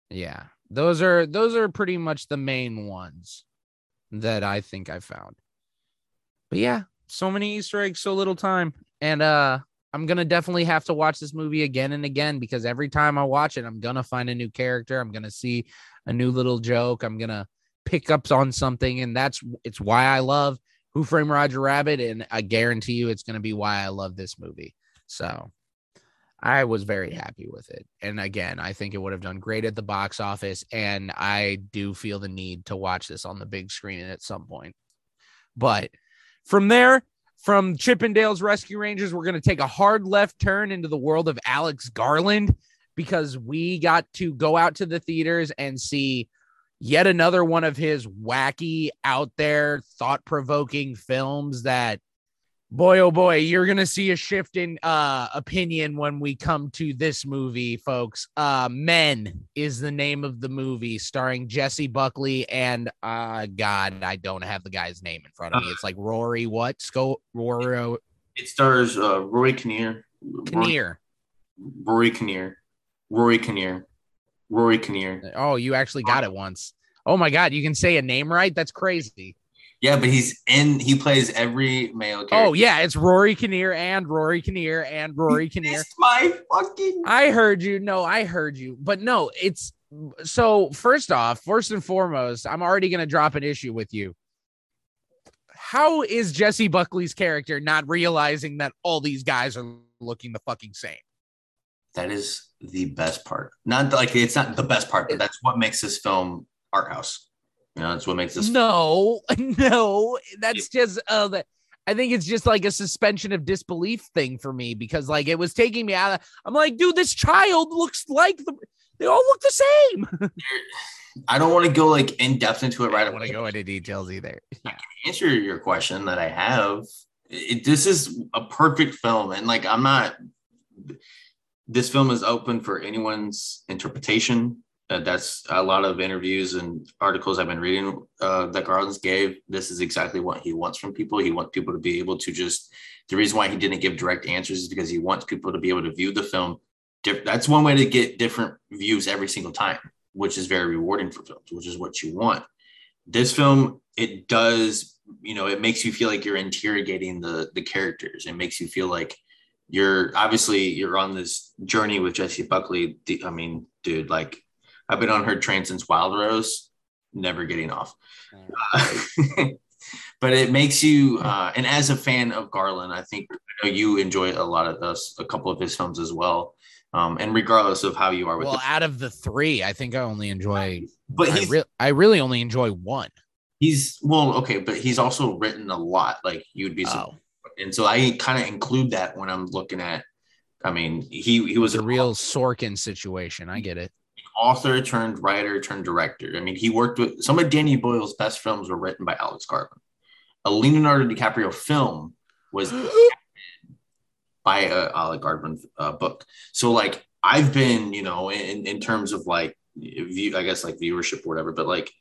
Yeah. Those are those are pretty much the main ones that I think I found. But yeah, so many Easter eggs, so little time. And uh I'm gonna definitely have to watch this movie again and again because every time I watch it, I'm gonna find a new character. I'm gonna see a new little joke. I'm gonna pick up on something, and that's it's why I love Who Framed Roger Rabbit, and I guarantee you, it's gonna be why I love this movie. So I was very happy with it. And again, I think it would have done great at the box office. And I do feel the need to watch this on the big screen at some point. But from there, from Chip 'n Dale's Rescue Rangers, we're going to take a hard left turn into the world of Alex Garland because we got to go out to the theaters and see yet another one of his wacky, out there, thought provoking films that boy oh boy you're gonna see a shift in uh opinion when we come to this movie folks. Uh men is the name of the movie starring jessie buckley and uh god i don't have the guy's name in front of me. <laughs> It's like rory what? Sco rory it stars uh rory kinnear. Kinnear. Rory kinnear. Rory kinnear. Rory kinnear. Oh you actually got it once. Oh my god you can say a name right? That's crazy yeah, but he's in. He plays every male oh, character. Oh yeah, it's Rory Kinnear and Rory Kinnear and Rory you Kinnear. My fucking. I heard you. No, I heard you. But no, it's so. First off, first and foremost, I'm already gonna drop an issue with you. How is Jessie Buckley's character not realizing that all these guys are looking the fucking same? That is the best part. Not like it's not the best part, but that's what makes this film art house. You know, that's what makes this. No, <laughs> no, that's just uh, that. I think it's just like a suspension of disbelief thing for me because like it was taking me out. Of, I'm like, dude, this child looks like the. They all look the same. <laughs> I don't want to go like in depth into it right I don't away. want to go into details either. Yeah. answer your question that I have. It, this is a perfect film, and like I'm not. This film is open for anyone's interpretation. Uh, that's a lot of interviews and articles I've been reading uh, that Garland's gave. This is exactly what he wants from people. He wants people to be able to just. The reason why he didn't give direct answers is because he wants people to be able to view the film. Diff- that's one way to get different views every single time, which is very rewarding for films, which is what you want this film it does you know it makes you feel like you're interrogating the the characters it makes you feel like you're obviously you're on this journey with jessie buckley I mean dude like i've been on her train since wild rose never getting off Uh, <laughs> but it makes you uh, and as a fan of garland i think I know you enjoy a lot of us a couple of his films as well um, and regardless of how you are with Well, the, out of the three, I think I only enjoy. but I, re- I really only enjoy one. He's well, okay, but he's also written a lot. Like you'd be, Oh, and so I kind of include that when I'm looking at. I mean, he he was it's a real Sorkin situation. I get it. Author turned writer turned director. I mean, he worked with some of Danny Boyle's best films were written by Alex Garland. A Leonardo DiCaprio film was <gasps> by a Alex Garland uh, book. So like I've been, you know, in in terms of like view, I guess like viewership or whatever, but like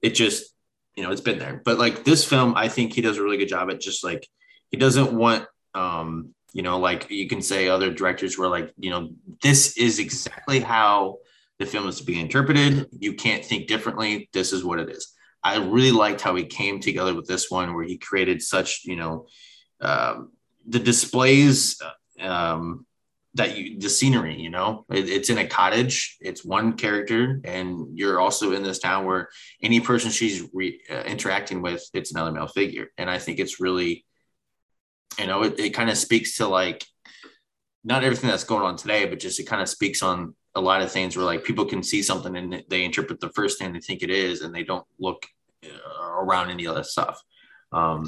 it just, you know, it's been there. But like this film, I think he does a really good job at just like he doesn't want um, you know, like you can say other directors were like, you know, this is exactly how the film is to be interpreted. You can't think differently. This is what it is. I really liked how he came together with this one where he created such, you know, um, the displays um, that you the scenery you know it, it's in a cottage it's one character and you're also in this town where any person she's re, uh, interacting with it's another male figure and i think it's really you know it, it kind of speaks to like not everything that's going on today but just it kind of speaks on a lot of things where like people can see something and they interpret the first thing they think it is and they don't look uh, around any other stuff um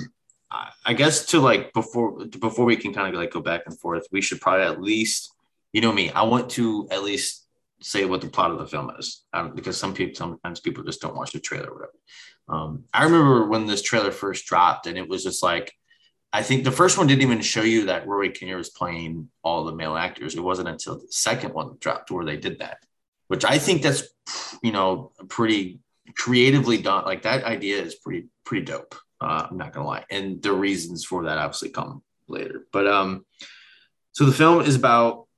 I- guess to like before before we can kind of like go back and forth, we should probably at least, you know me, I want to at least say what the plot of the film is, um, because some people sometimes people just don't watch the trailer or whatever. Um, I remember when this trailer first dropped, and it was just like, I think the first one didn't even show you that Rory Kinnear was playing all the male actors. It wasn't until the second one dropped where they did that, which I think that's you know pretty creatively done. Like that idea is pretty pretty dope. Uh, I'm not gonna lie, and the reasons for that obviously come later. But um, so the film is about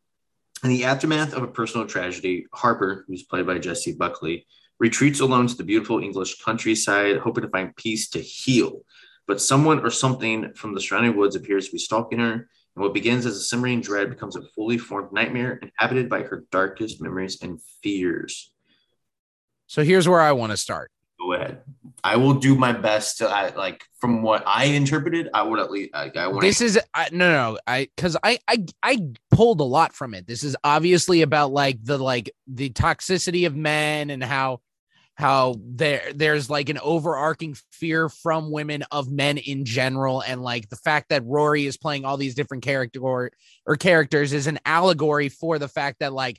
in the aftermath of a personal tragedy. Harper, who's played by Jessie Buckley, retreats alone to the beautiful English countryside, hoping to find peace to heal. But someone or something from the surrounding woods appears to be stalking her, and what begins as a simmering dread becomes a fully formed nightmare inhabited by her darkest memories and fears. So here's where I want to start. Go ahead. I will do my best to I, like from what I interpreted. I would at least I, I want This is I, no, no, I because I, I I pulled a lot from it. This is obviously about like the like the toxicity of men and how how there there's like an overarching fear from women of men in general and like the fact that Rory is playing all these different character or, or characters is an allegory for the fact that like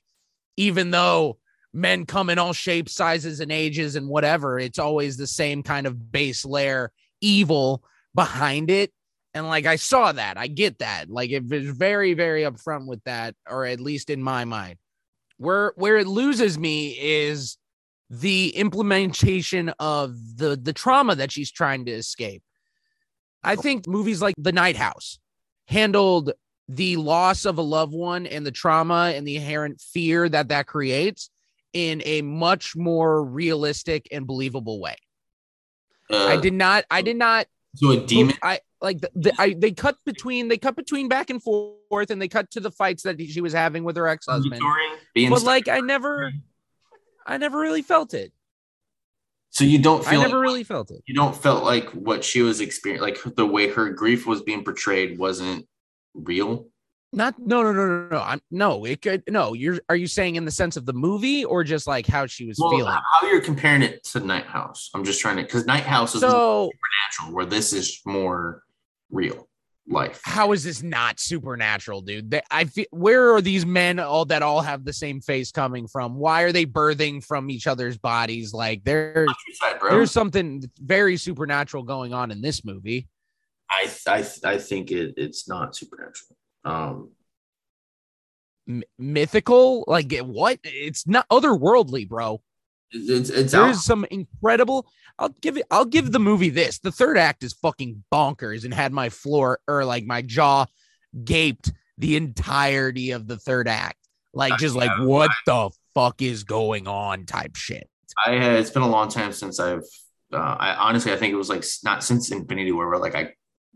even though men come in all shapes, sizes, and ages and whatever, it's always the same kind of base layer evil behind it. And like I saw that, I get that. Like it was very, very upfront with that, or at least in my mind. Where where it loses me is the implementation of the the trauma that she's trying to escape. I think movies like The Night House handled the loss of a loved one and the trauma and the inherent fear that that creates in a much more realistic and believable way. uh, I did not I did not so a demon. I like the, the I they cut between they cut between back and forth and they cut to the fights that she was having with her ex-husband. being But like I never I never really felt it. so you don't feel I never like, really felt it. you don't felt like what she was experiencing, like the way her grief was being portrayed wasn't real. Not no no no no no. I'm no. It could no. You're are you saying in the sense of the movie or just like how she was Well, feeling? how you're comparing it to Night House? I'm just trying to because Night House is more So supernatural, where this is more real life. how is this not supernatural, dude? They, I feel where are these men all that all have the same face coming from? Why are they birthing from each other's bodies? Like there's there's something very supernatural going on in this movie. I I I think it, it's not supernatural. Um, M- mythical, like what? It's not otherworldly, bro. It's it's. There's some incredible. I'll give it. I'll give the movie this. The third act is fucking bonkers and had my floor or like my jaw gaped the entirety of the third act. Like just like what the fuck is going on type shit. I had it's been a long time since I've. Uh, I honestly I think it was like not since Infinity War where like I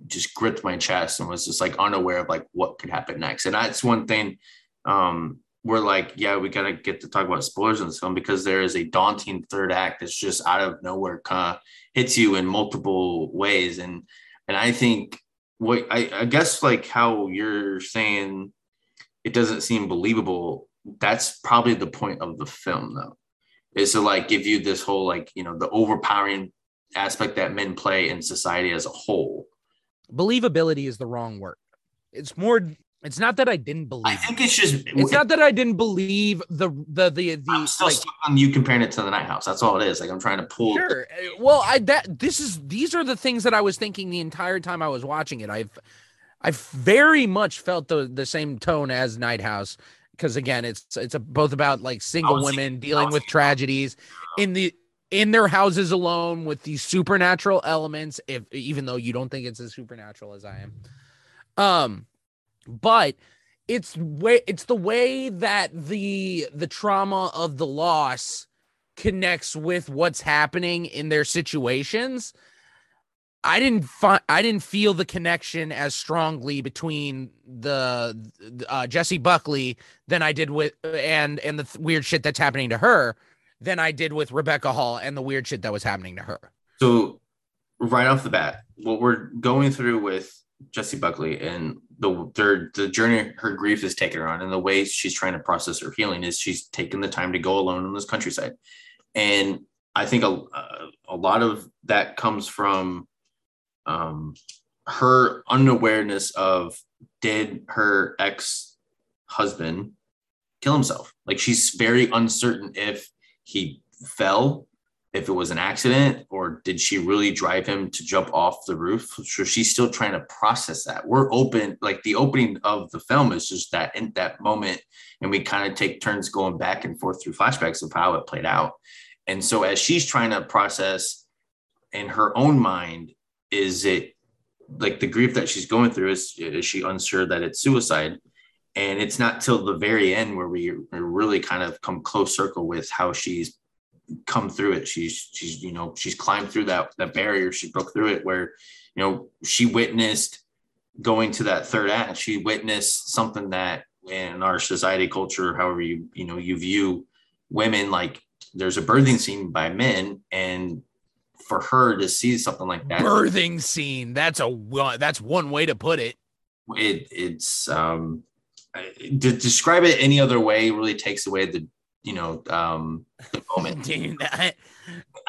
just gripped my chest and was just like unaware of like what could happen next. And that's one thing. Um, we're like, yeah, we gotta get to talk about spoilers in this film because there is a daunting third act that's just out of nowhere, kind of hits you in multiple ways. And and I think what I, I guess like how you're saying it doesn't seem believable. That's probably the point of the film, though is to like give you this whole like you know the overpowering aspect that men play in society as a whole. Believability is the wrong word. It's more. It's not that I didn't believe. I think it's just It's not that I didn't believe the the the the. I'm still like stuck on you comparing it to the Night House. That's all it is. Like I'm trying to pull. Sure. Uh, Well, I that this is these are the things that I was thinking the entire time I was watching it. I've I've very much felt the the same tone as Night House because again, it's it's a, both about like single women dealing with thinking- tragedies in the in their houses alone with these supernatural elements. If even though you don't think it's as supernatural as I am, um, but it's way it's the way that the the trauma of the loss connects with what's happening in their situations. I didn't find i didn't feel the connection as strongly between the uh, jessie buckley than i did with and and the th- weird shit that's happening to her than i did with rebecca hall and the weird shit that was happening to her. So right off the bat, what we're going through with Jessie Buckley and the their the journey her grief is taking her on and the way she's trying to process her healing is she's taken the time to go alone in this countryside. And I think a, a lot of that comes from um, her unawareness of did her ex husband kill himself? Like she's very uncertain if he fell if it was an accident or did she really drive him to jump off the roof? So she's still trying to process that. We're open like the opening of the film is just that in that moment and we kind of take turns going back and forth through flashbacks of how it played out. And so as she's trying to process in her own mind is it like the grief that she's going through is is she unsure that it's suicide? And it's not till the very end where we we really kind of come close circle with how she's come through it. She's she's you know she's climbed through that that barrier. She broke through it where you know she witnessed going to that third act. She witnessed something that in our society culture, however you you know you view women like there's a birthing scene by men and for her to see something like that birthing scene that's a that's one way to put it it it's um to describe it any other way really takes away the you know um the moment <laughs> Dude, I,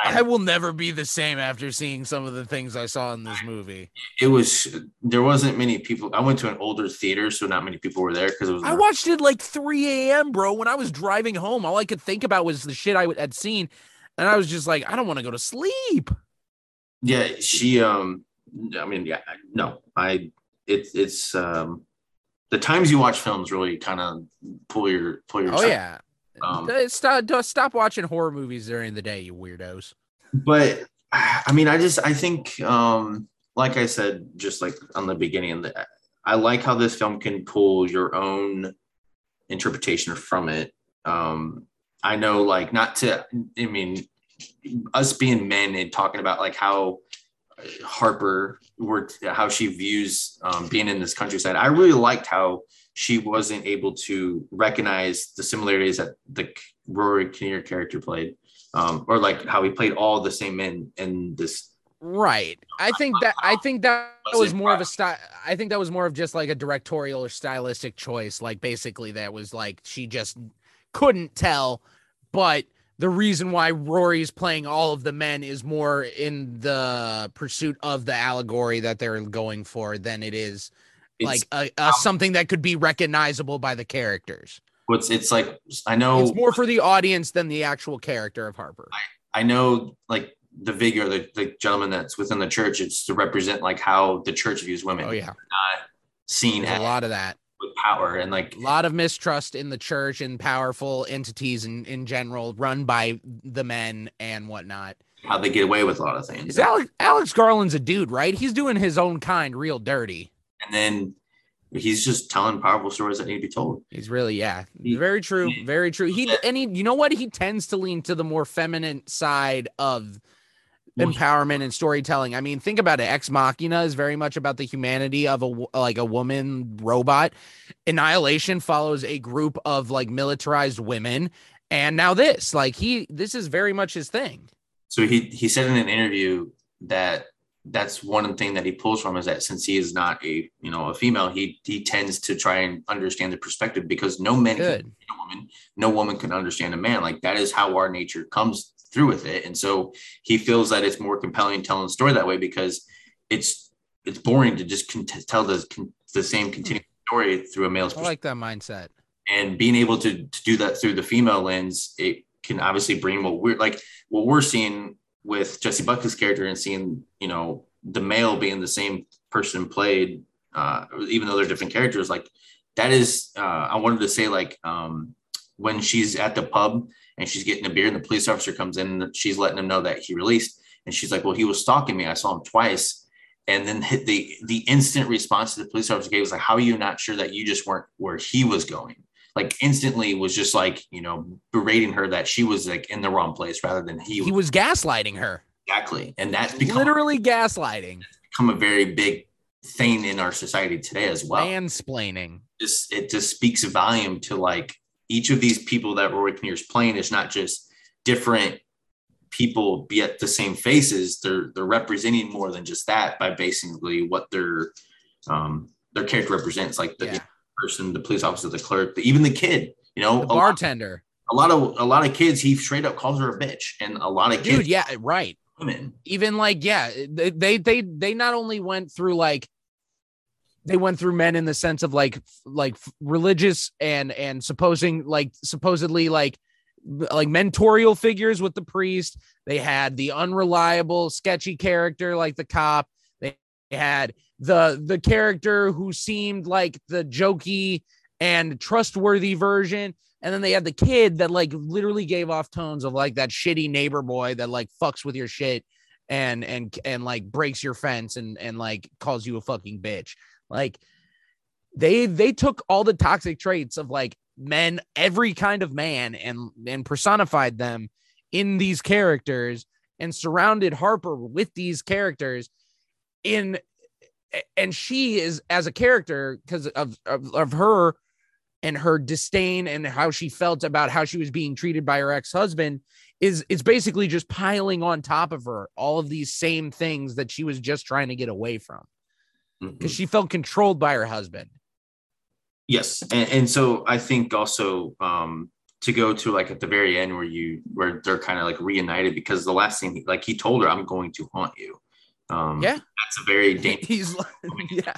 I will never be the same after seeing some of the things I saw in this movie. it was there wasn't many people i went to an older theater so not many people were there because it was I watched it like 3 a.m., bro. When I was driving home, all I could think about was the shit I had seen. And I was just like, I don't want to go to sleep. yeah she um i mean yeah no i it's it's um the times you watch films really kind of pull your pull your Oh, yeah. Um, stop, stop watching horror movies during the day, you weirdos. but I mean, I just I think um like I said, just like on the beginning, the, I like how this film can pull your own interpretation from it. Um I know like not to I mean us being men and talking about like how Harper worked how she views um, being in this countryside. I really liked how she wasn't able to recognize the similarities that the Rory Kinnear character played um, or like how he played all the same men in this Right. I think that I think that Was more of a style. I think that was more of just like a directorial or stylistic choice. Like basically, that was like she just couldn't tell. But the reason why Rory's playing all of the men is more in the pursuit of the allegory that they're going for than it is It's, like a, a um, something that could be recognizable by the characters. what's it's like I know It's more for the audience than the actual character of Harper. I know like the vicar, the, the gentleman that's within the church, it's to represent like how the church views women. Oh yeah, not seen a lot of that. with power and like a lot of mistrust in the church and powerful entities in, in general run by the men and whatnot. how they get away with a lot of things. Alex Alex Garland's a dude, right? He's doing his own kind real dirty. And then he's just telling powerful stories that need to be told. He's really, yeah, He- very true, he- very true. He and he, you know what? He tends to lean to the more feminine side of empowerment and storytelling. I mean, think about it. Ex Machina is very much about the humanity of a like a woman robot. Annihilation follows a group of like militarized women, and now this, like he, this is very much his thing. So he he said in an interview that that's one thing that he pulls from is that since he is not a you know a female, he he tends to try and understand the perspective because no man can Good. understand a woman, no woman can understand a man. Like that is how our nature comes through with it, and so he feels that it's more compelling telling the story that way because it's it's boring to just con- tell the con- the same hmm. continuing story through a male's I perspective like that mindset. and being able to, to do that through the female lens it can obviously bring what we're like what we're seeing with jessie buckley's character and seeing you know the male being the same person played uh even though they're different characters like that is uh i wanted to say like um when she's at the pub and she's getting a beer and the police officer comes in and she's letting him know that he released. And she's like well he was stalking me. I saw him twice. And then the the instant response to the police officer gave was like how are you not sure that you just weren't where he was going like instantly was just like you know berating her that she was like in the wrong place rather than he, He was gaslighting her, exactly. And that's become, literally gaslighting, become a very big thing in our society today as well. Mansplaining. just it just speaks a volume to like each of these people that Rory Kinnear's playing is not just different people yet the same faces. They're they're representing more than just that by basically what their um their character represents like the Yeah. Person the police officer the clerk the, even the kid you know The a lot, bartender, a lot of a lot of kids he straight up calls her a bitch and a lot of kids dude. Yeah, right. women even like yeah they they, they not only went through like they went through men in the sense of like like religious and and supposing like supposedly like like mentorial figures with the priest they had the unreliable sketchy character like the cop they had the the character who seemed like the jokey and trustworthy version and then they had the kid that like literally gave off tones of like that shitty neighbor boy that like fucks with your shit and and and like breaks your fence and and like calls you a fucking bitch. Like they they took all the toxic traits of like men, every kind of man, and and personified them in these characters and surrounded Harper with these characters in and she is as a character because of, of of her and her disdain and how she felt about how she was being treated by her ex-husband is it's basically just piling on top of her all of these same things that she was just trying to get away from. Because she felt controlled by her husband. Yes, and, and so I think also um, to go to like at the very end where you where they're kind of like reunited because the last thing like he told her I'm going to haunt you. Um, Yeah. that's a very <laughs> dangerous he's like, <laughs> yeah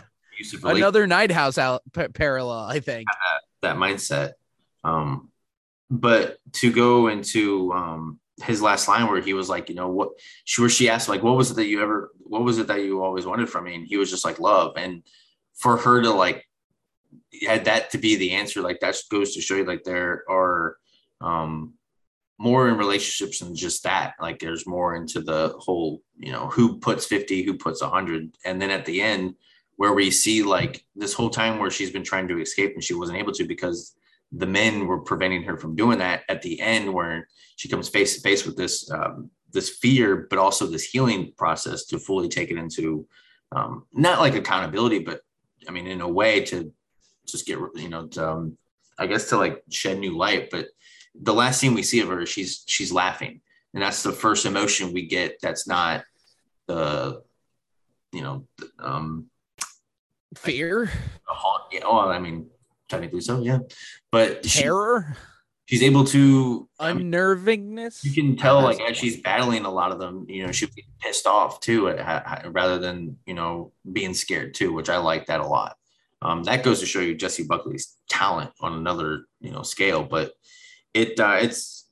another night house out pa- parallel i think that mindset. Um, but to go into um, his last line where he was like, you know, what she where she asked like, what was it that you ever, what was it that you always wanted from me? And he was just like love, and for her to like had that to be the answer like that goes to show you like there are um more in relationships than just that. Like there's more into the whole you know who puts 50 who puts 100 and then at the end where we see like this whole time where she's been trying to escape and she wasn't able to because the men were preventing her from doing that at the end where she comes face to face with this um, this fear but also this healing process to fully take it into um, not like accountability but i mean in a way to just get you know to, um, i guess to like shed new light but the last scene we see of her she's she's laughing. And that's the first emotion we get that's not the you know um fear? yeah well i mean technically so yeah. But terror? she, she's able to unnervingness I mean, you can tell like as she's battling a lot of them you know she'll be pissed off too at, rather than you know being scared too which i like that a lot. Um, that goes to show you Jessie buckley's talent on another you know scale but it uh, it's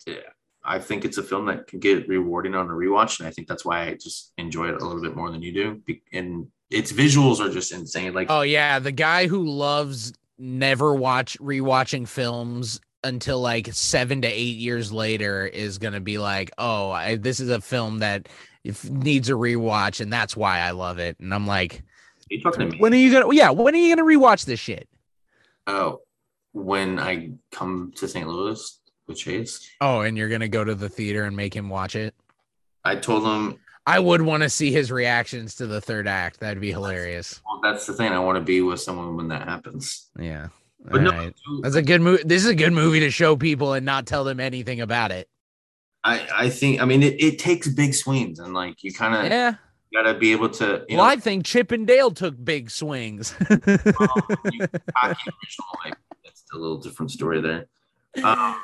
I think it's a film that can get rewarding on a rewatch, and I think that's why I just enjoy it a little bit more than you do. And its visuals are just insane. Like, oh yeah, the guy who loves never watch rewatching films until like seven to eight years later is gonna be like, oh, I, this is a film that needs a rewatch, and that's why I love it. And I'm like, are when are you gonna? Yeah, when are you gonna rewatch this shit? Oh, when I come to St. Louis Chase. Oh, and you're gonna go to the theater and make him watch it? I told him I would want to see his reactions to the third act. That'd be hilarious. Well, that's the thing. I want to be with someone when that happens. Yeah. But All no, right. that's a good movie. This is a good movie to show people and not tell them anything about it. I I think I mean it, it takes big swings and like you kind of yeah gotta be able to. well, know, I think Chip and Dale took big swings. <laughs> well, that's a little different story there. Um,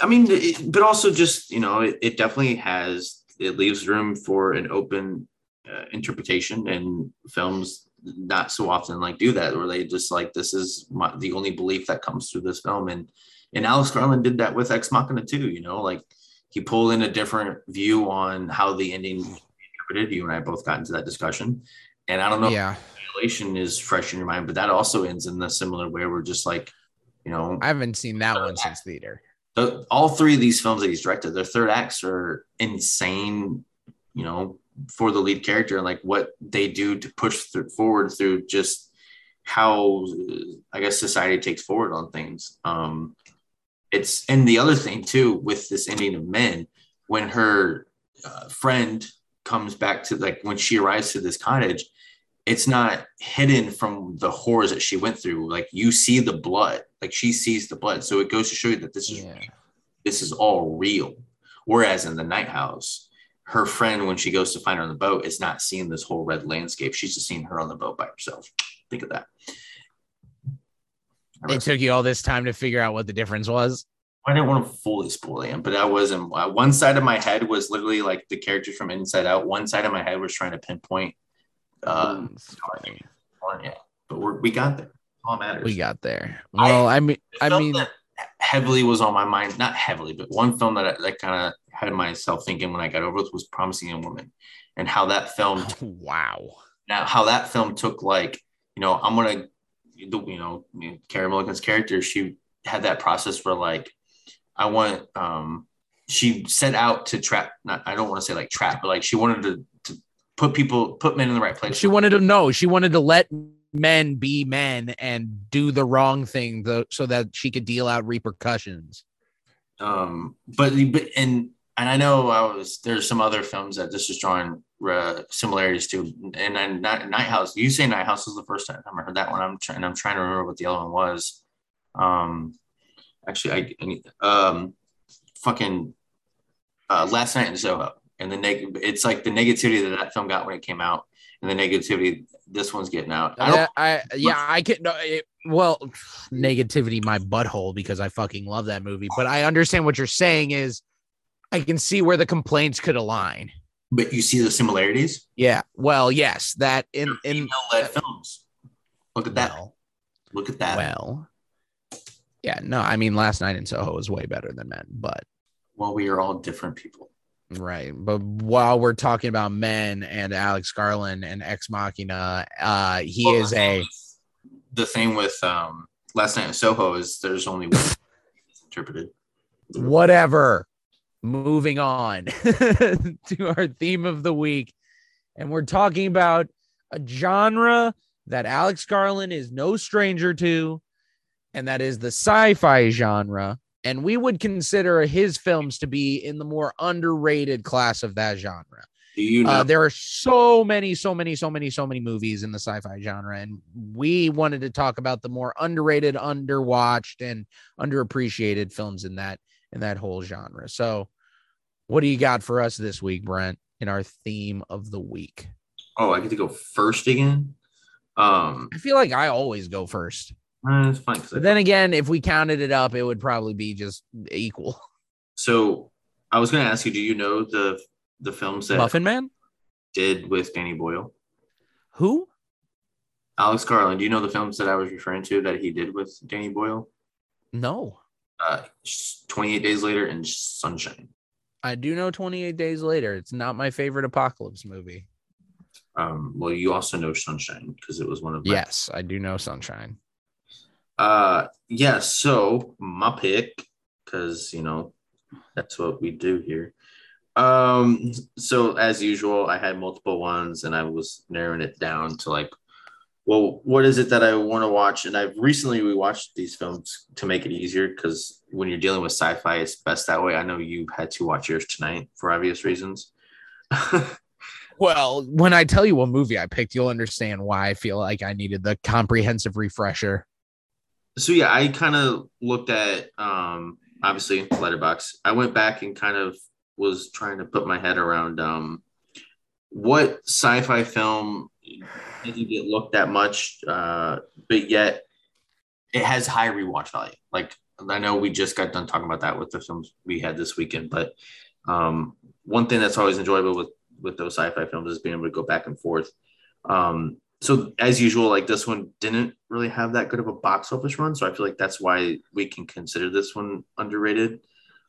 I mean, it, but also just you know, it, it, definitely has it leaves room for an open uh, interpretation, and films not so often like do that, where they just like this is my, the only belief that comes through this film, and and Alex Garland did that with Ex Machina too. You know, like he pulled in a different view on how the ending interpreted. You and I both got into that discussion, and I don't know. Yeah. Annihilation is fresh in your mind, but that also ends in a similar way. We're just like, you know, I haven't seen that one since theater the, all three of these films that he's directed, their third acts are insane, you know, for the lead character and like what they do to push through, forward through just how I guess society takes forward on things. Um, it's and the other thing too with this ending of men, when her uh, friend comes back to like when she arrives to this cottage, it's not hidden from the horrors that she went through. Like you see the blood, like she sees the blood. So it goes to show you that this is yeah. this is all real. Whereas in the night house, her friend, when she goes to find her on the boat, is not seeing this whole red landscape. She's just seeing her on the boat by herself. Think of that. It took you all this time to figure out what the difference was. I didn't want to fully spoil it, but I wasn't. Uh, one side of my head was literally like the character from Inside Out. One side of my head was trying to pinpoint uh, yeah, but we're, we got there. All matters. We got there. Well, I, I mean, I mean, heavily was on my mind. Not heavily, but one film that I, that kind of had myself thinking when I got over it was Promising Young Woman, and how that film. <laughs> wow. Now, how that film took like you know, I'm gonna, you know, Carey Mulligan's character. She had that process where like, I want um she set out to trap not i don't want to say like trap but like she wanted to, to put people put men in the right place. She wanted to know. She wanted to let men be men and do the wrong thing so that she could deal out repercussions. Um, but and and I know I was there's some other films that this is drawing uh, similarities to, and then Night, House. You say Night House was the first time I heard that one. I'm trying. I'm trying to remember what the other one was. Um, actually, I, I um, fucking uh, Last Night in Soho and the neg it's like the negativity that that film got when it came out and the negativity this one's getting out. I, I yeah, I can no, it, well, negativity my butthole because I fucking love that movie, but I understand what you're saying is I can see where the complaints could align. But you see the similarities? Yeah. Well, yes, that in in led films. Look at that. Well, Look at that. Well. Yeah, no, I mean last night in Soho was way better than men, but well, we are all different people. Right. But while we're talking about men and Alex Garland and Ex Machina, uh, he well, is a. The thing with um, Last Night in Soho is there's only one interpreted. Whatever. Moving on <laughs> to our theme of the week. And we're talking about a genre that Alex Garland is no stranger to, and that is the sci fi genre and we would consider his films to be in the more underrated class of that genre. You uh, know? uh, there are so many, so many, so many, so many movies in the sci-fi genre, and we wanted to talk about the more underrated, underwatched, and underappreciated films in that in that whole genre. So, what do you got for us this week, Brent? in our theme of the week? Oh, I get to go first again. Um, I feel like I always go first. Uh, it's fine. But then again, if we counted it up, it would probably be just equal. <laughs> so I was going to ask you, do you know the the films that Muffin Man? did with Danny Boyle? Who? Alex Garland. Do you know the films that I was referring to that he did with Danny Boyle? No. Uh, 28 Days Later and Sunshine. I do know 28 Days Later. It's not my favorite apocalypse movie. Um, well, you also know Sunshine because it was one of my Yes, I do know Sunshine. Uh, yeah. So my pick, because you know that's what we do here. Um, so as usual, I had multiple ones, and I was narrowing it down to like, well, what is it that I want to watch? And I've recently rewatched these films to make it easier because when you're dealing with sci-fi, it's best that way. I know you had to watch yours tonight for obvious reasons. <laughs> Well, when I tell you what movie I picked, you'll understand why I feel like I needed the comprehensive refresher. So yeah, I kind of looked at um obviously Letterboxd. I went back and kind of was trying to put my head around um what sci-fi film didn't get looked at much, uh, but yet it has high rewatch value. Like I know we just got done talking about that with the films we had this weekend, but um, one thing that's always enjoyable with with those sci-fi films is being able to go back and forth. Um, so as usual, like this one didn't really have that good of a box office run, so I feel like that's why we can consider this one underrated.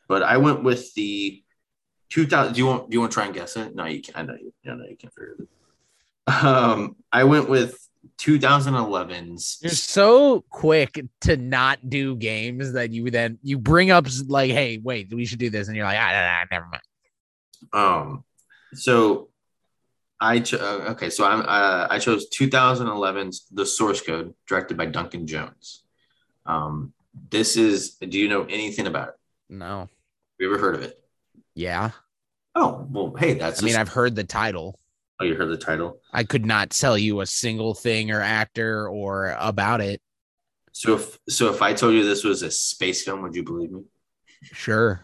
But I went with the 2000. Do you want? Do you want to try and guess it? No, you can't. I know you. I know you can't figure it. Um, I went with 2011's. You're so quick to not do games that you then you bring up like, hey, wait, we should do this, and you're like, ah, ah, ah, never mind. Um, so I cho- uh, okay, so I'm uh, I chose 2011's The Source Code, directed by Duncan Jones. Um, this is. Do you know anything about it? No, Have you ever heard of it? yeah, Oh well, hey, that's. I mean, I've heard the title. oh, you heard the title. I could not tell you a single thing or actor or about it. So if so, if I told you this was a space film, would you believe me? Sure.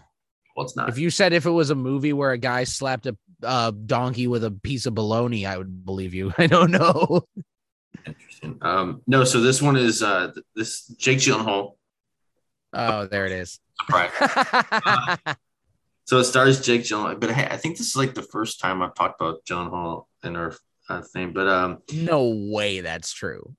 Well, it's not. If you said if it was a movie where a guy slapped a uh, donkey with a piece of bologna, I would believe you. <laughs> I don't know. Interesting. Um, no, so this one is uh this Jake Gyllenhaal. Oh, there it is. Surprise. <laughs> So it stars Jake Gyllenhaal, but hey, I think this is like the first time I've talked about Gyllenhaal in our uh, thing. But um, no way that's true.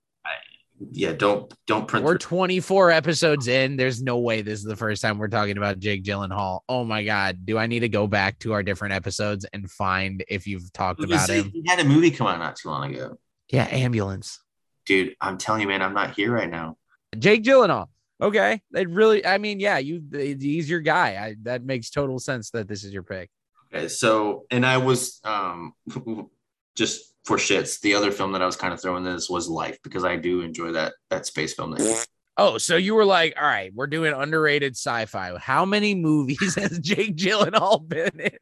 Yeah, don't don't print. We're 24 episodes in. There's no way this is the first time we're talking about Jake Gyllenhaal. Oh my God. Do I need to go back to our different episodes and find if you've talked about him? He had a movie come out not too long ago, Yeah, ambulance. dude. I'm telling you, man, I'm not here right now. Jake Gyllenhaal. Okay. It really, I mean, yeah, you he's your guy. I, that makes total sense that this is your pick. Okay, so and I was um <laughs> just for shits. The other film that I was kind of throwing this was Life because I do enjoy that that space film. That <laughs> Oh, so you were like, all right, we're doing underrated sci-fi. How many movies <laughs> has Jake Gyllenhaal been in?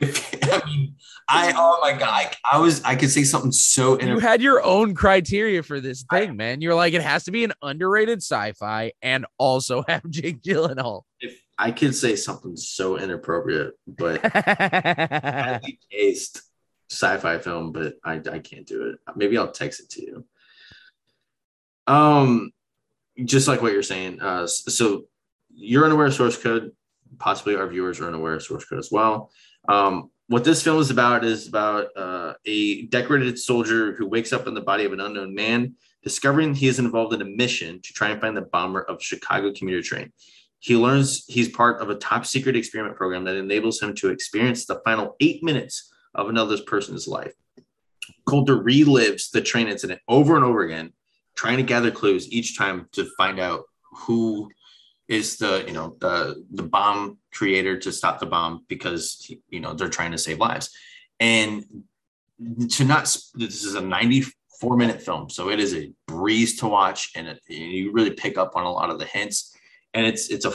<laughs> I mean, I oh my god, I, I was I could say something so You had your own criteria for this thing, man. You're like, it has to be an underrated sci-fi and also have Jake Gyllenhaal. if I could say something so inappropriate, but highly taste sci-fi film, but I I can't do it. Maybe I'll text it to you. Um, just like what you're saying. Uh, so you're unaware of source code. Possibly our viewers are unaware of source code as well. Um, what this film is about is about uh, a decorated soldier who wakes up in the body of an unknown man, discovering he is involved in a mission to try and find the bomber of Chicago commuter train. He learns he's part of a top secret experiment program that enables him to experience the final eight minutes of another person's life. Coulter relives the train incident over and over again, trying to gather clues each time to find out who is the you know the the bomb creator to stop the bomb because you know they're trying to save lives and to not this is a 94 minute film so it is a breeze to watch and it, you really pick up on a lot of the hints and it's it's a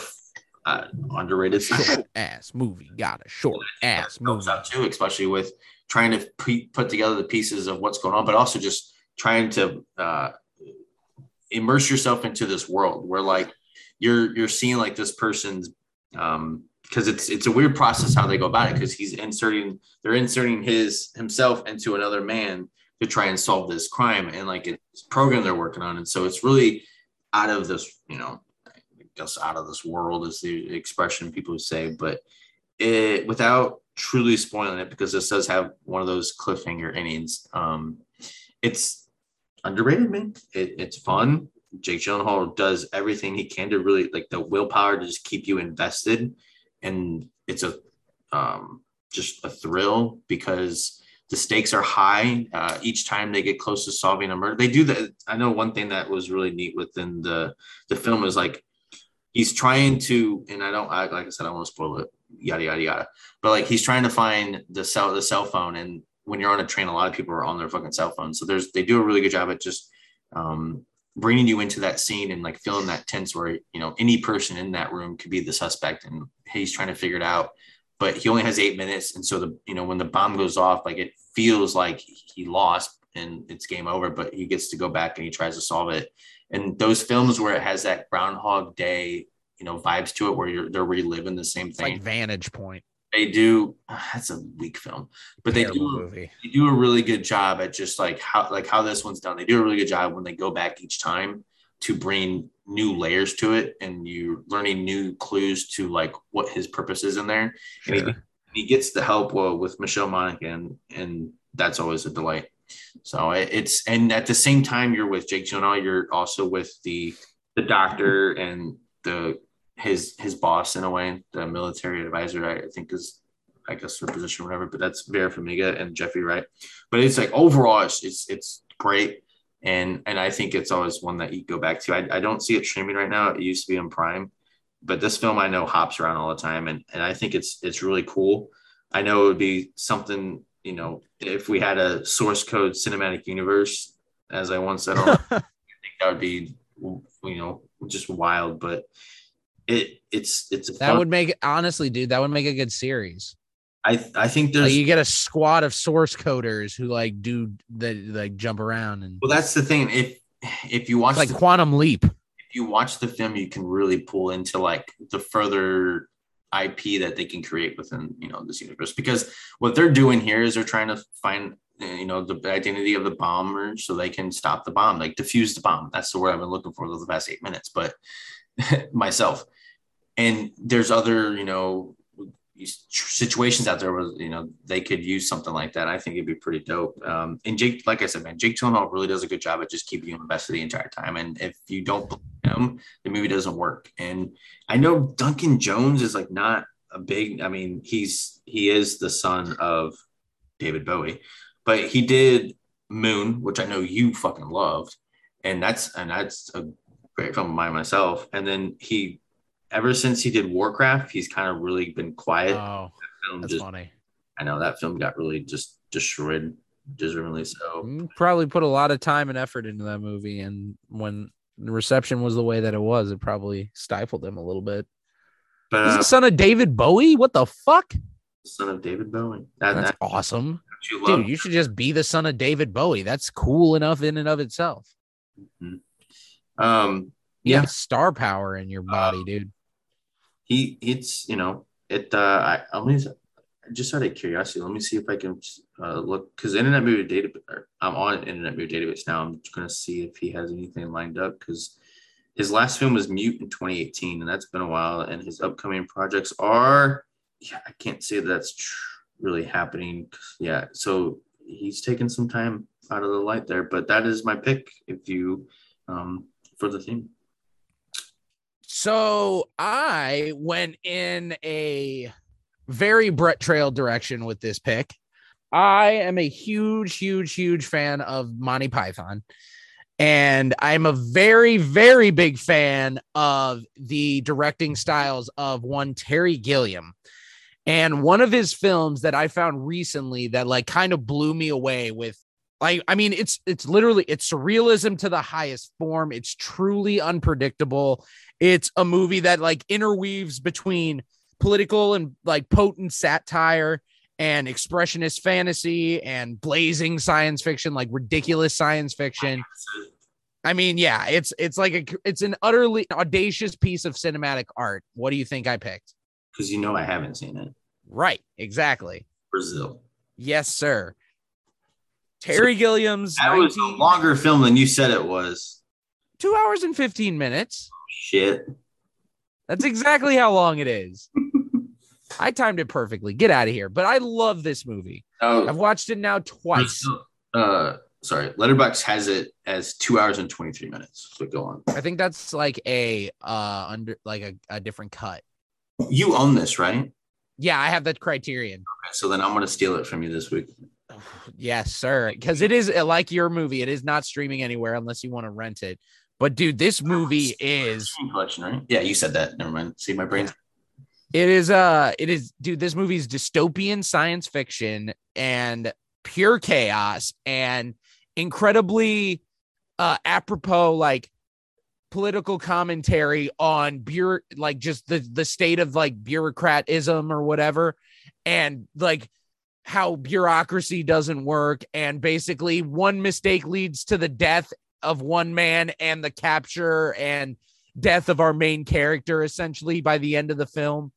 uh, underrated <laughs> ass movie. Got a short ass movie. out too, especially with trying to pre- put together the pieces of what's going on, but also just trying to uh, immerse yourself into this world where like you're you're seeing like this person's um, because it's it's a weird process how they go about it because he's inserting they're inserting his himself into another man to try and solve this crime and like it's program they're working on and so it's really out of this you know guess out of this world is the expression people say but it without truly spoiling it because this does have one of those cliffhanger innings um it's underrated man it, it's fun Jake Gyllenhaal does everything he can to really like the willpower to just keep you invested and it's a um, just a thrill because the stakes are high uh, each time they get close to solving a murder. They do that. I know one thing that was really neat within the the film is like he's trying to, and I don't I, like I said I don't want to spoil it, yada yada yada. But like he's trying to find the cell the cell phone, and when you're on a train, a lot of people are on their fucking cell phone. So there's they do a really good job at just um, bringing you into that scene and like feeling that tense where you know any person in that room could be the suspect and he's trying to figure it out but he only has eight minutes and so the you know when the bomb goes off like it feels like he lost and it's game over but he gets to go back and he tries to solve it and those films where it has that groundhog day you know vibes to it where you're they're reliving the same thing like vantage point. They do <sighs> that's a weak film but they do movie. they do a really good job at just like how like how this one's done. They do a really good job when they go back each time to bring new layers to it and you're learning new clues to like what his purpose is in there. Sure. and he, he, gets the help well, with michelle monaghan and that's always a delight so it's and at the same time you're with jake gyllenhaal you're also with the the doctor and the his his boss in a way, the military advisor, I think is I guess their position or whatever, but that's Vera Farmiga and Jeffrey Wright. But it's like overall, it's it's, it's great, and and I think it's always one that you go back to. I, I don't see it streaming right now. It used to be on Prime, but this film I know hops around all the time, and and I think it's it's really cool. I know it would be something you know if we had a source code cinematic universe, as I once said, I <laughs> think that would be you know just wild, but it it's it's that would make honestly, dude. That would make a good series. I I think there's like you get a squad of source coders who like do that like jump around and well that's the thing if if you watch like the, Quantum Leap if you watch the film you can really pull into like the further IP that they can create within you know this universe. Because what they're doing here is they're trying to find eh, you know the identity of the bomber so they can stop the bomb like defuse the bomb. That's the word I've been looking for the past eight minutes but <laughs> myself. And there's other you know situations out there where you know they could use something like that. I think it'd be pretty dope. Um, and Jake, like I said, man, Jake Gyllenhaal really does a good job at just keeping you invested the entire time. And if you don't believe him, the movie doesn't work. And I know Duncan Jones is like not a big. I mean, he's he is the son of David Bowie, but he did Moon, which I know you fucking loved, and that's and that's a great film of mine myself. And then he ever since he did Warcraft, he's kind of really been quiet. Oh, that that's just, funny. I know that film got really just destroyed, deservedly so. Probably put a lot of time and effort into that movie, and when the reception was the way that it was, it probably stifled him a little bit. But, He's the uh, son of David Bowie. What the fuck? Son of David Bowie. That, That's that, awesome. You Dude, you should just be the son of David Bowie. That's cool enough in and of itself. Mm-hmm. Um, yeah, star power in your body, uh, dude he it's you know it uh I only just out of curiosity let me see if I can uh, look because Internet Movie Database I'm on Internet Movie Database now. I'm gonna see if he has anything lined up because his last film was Mute in 2018 and that's been a while and his upcoming projects are yeah I can't say that's tr- really happening yeah so he's taken some time out of the light there but that is my pick if you um for the theme so I went in a very Brett Trail direction with this pick. I am a huge, huge, huge fan of Monty Python. And I'm a very, very big fan of the directing styles of one Terry Gilliam. And one of his films that I found recently that like kind of blew me away with like I mean it's it's literally it's surrealism to the highest form. It's truly unpredictable. It's a movie that like interweaves between political and like potent satire and expressionist fantasy and blazing science fiction, like ridiculous science fiction. I mean, yeah, it's it's like a it's an utterly audacious piece of cinematic art. What do you think I picked? Because you know I haven't seen it. Right, exactly. Brazil. Yes, sir. Terry Gilliam's That was a longer film than you said it was. two hours and 15 minutes. Shit. That's exactly how long it is. <laughs> I timed it perfectly. Get out of here. But I love this movie. I've Oh, watched it now twice. uh, sorry. Letterboxd has it as two hours and 23 minutes. So go on. I think that's like a uh under like a, a different cut. You own this, right? Yeah, I have that criterion. so then I'm going to steal it from you this week. <sighs> Yes, sir. Because it is uh, like your movie. It is not streaming anywhere unless you want to rent it. But dude, this movie is collection, right? Yeah, you said that. Never mind. See, my brain. it is uh it is dude, this movie is dystopian science fiction and pure chaos and incredibly uh apropos like political commentary on bureau like just the the state of like bureaucratism or whatever and like how bureaucracy doesn't work and basically one mistake leads to the death of one man and the capture and death of our main character essentially by the end of the film.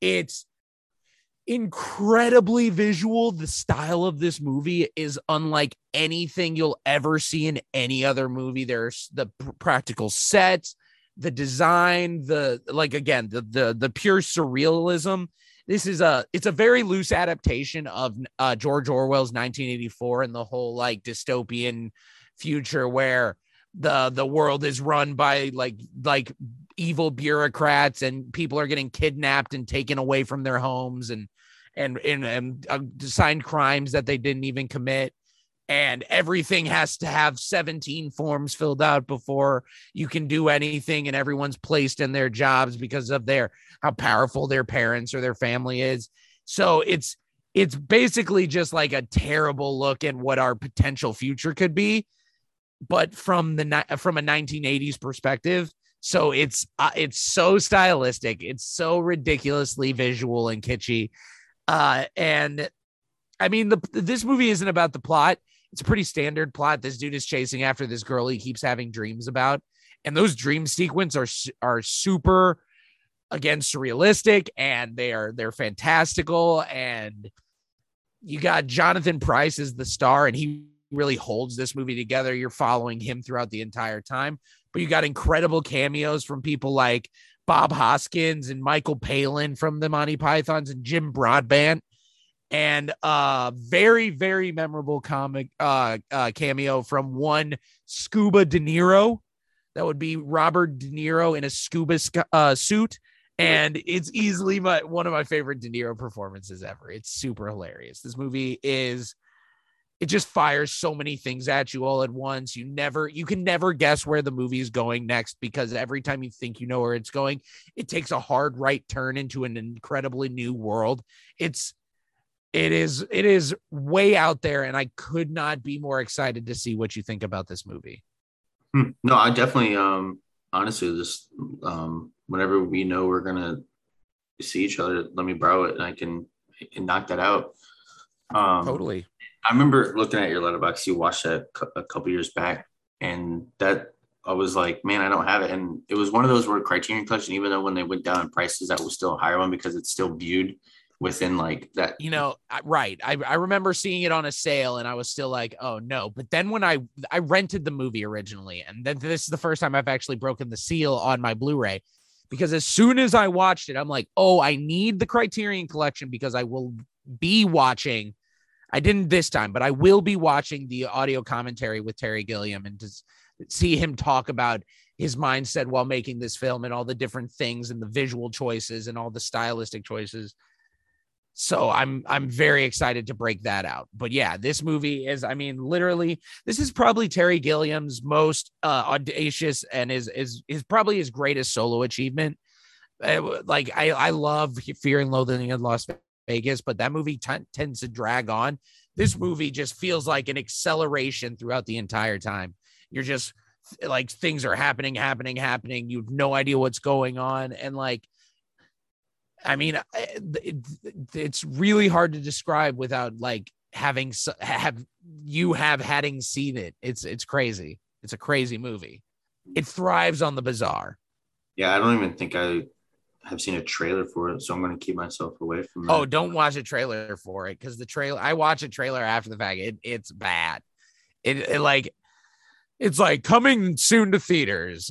It's incredibly visual. The style of this movie is unlike anything you'll ever see in any other movie. There's the pr- practical sets the design the like again the the the pure surrealism. This is a it's a very loose adaptation of uh, George Orwell's 1984 and the whole like dystopian future where the the world is run by like like evil bureaucrats and people are getting kidnapped and taken away from their homes and and and, and uh, assigned crimes that they didn't even commit. And everything has to have 17 forms filled out before you can do anything and everyone's placed in their jobs because of their how powerful their parents or their family is. So it's it's basically just like a terrible look at what our potential future could be but from the from a 1980s perspective so it's uh, it's so stylistic it's so ridiculously visual and kitschy uh and i mean the this movie isn't about the plot it's a pretty standard plot this dude is chasing after this girl he keeps having dreams about and those dream sequence are are super again surrealistic and they are they're fantastical and you got Jonathan Pryce as the star and he really holds this movie together you're following him throughout the entire time but you got incredible cameos from people like Bob Hoskins and Michael Palin from the Monty Pythons and Jim Broadbent and uh very very memorable comic uh, uh cameo from one Scuba De Niro that would be Robert De Niro in a scuba uh, suit and it's easily my one of my favorite De Niro performances ever. It's super hilarious. This movie is it just fires so many things at you all at once. You never you can never guess where the movie is going next because every time you think you know where it's going, it takes a hard right turn into an incredibly new world. It's it is it is way out there and I could not be more excited to see what you think about this movie. Hmm. No, I definitely, um, honestly, just um, whenever we know we're gonna see each other, let me borrow it and I can, knock that out. Um, Totally. I remember looking at your Letterboxd. You watched that a couple years back, and that I was like, man, I don't have it. And it was one of those where Criterion Collection, even though when they went down in prices, that was still a higher one because it's still viewed within like that. you know right I, I remember seeing it on a sale and i was still like oh no but then when i i rented the movie originally and then this is the first time i've actually broken the seal on my blu-ray because as soon as i watched it i'm like oh i need the criterion collection because i will be watching i didn't this time but i will be watching the audio commentary with terry gilliam and to see him talk about his mindset while making this film and all the different things and the visual choices and all the stylistic choices so I'm I'm very excited to break that out. But yeah, this movie is I mean literally this is probably Terry Gilliam's most uh, audacious and is is is probably his greatest solo achievement. Uh, like I I love Fear and Loathing in Las Vegas, but that movie t- tends to drag on. This mm-hmm. movie just feels like an acceleration throughout the entire time. You're just like things are happening, happening, happening. You have no idea what's going on, and like I mean, it's really hard to describe without like having have you have having seen it. It's it's crazy. It's a crazy movie. It thrives on the bizarre. Yeah, I don't even think I have seen a trailer for it, so I'm going to keep myself away from. That. Oh, don't watch a trailer for it because the trailer. I watch a trailer after the fact. It it's bad. It, it like it's like coming soon to theaters.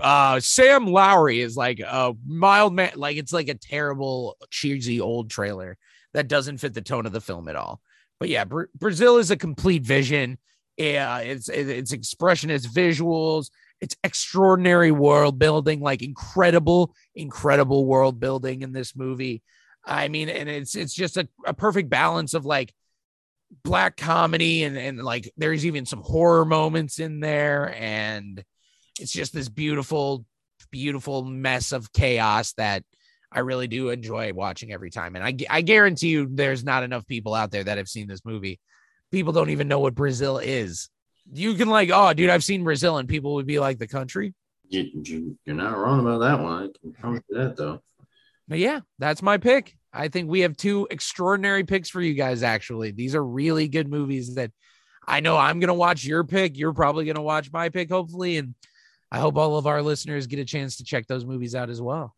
Uh Sam Lowry is like a mild man, like it's like a terrible, cheesy old trailer that doesn't fit the tone of the film at all. But yeah, Bra- Brazil is a complete vision. Yeah, it's it's expressionist visuals, it's extraordinary world building, like incredible, incredible world building in this movie. I mean, and it's it's just a, a perfect balance of like black comedy and and like there's even some horror moments in there. And it's just this beautiful beautiful mess of chaos that I really do enjoy watching every time. And I I guarantee you there's not enough people out there that have seen this movie. People don't even know what Brazil is you can like oh dude I've seen Brazil and people would be like the country you, you're not wrong about that one I can promise you that though but yeah that's my pick I think we have two extraordinary picks for you guys. Actually, these are really good movies that I know I'm going to watch your pick. You're probably going to watch my pick, hopefully. And I hope all of our listeners get a chance to check those movies out as well.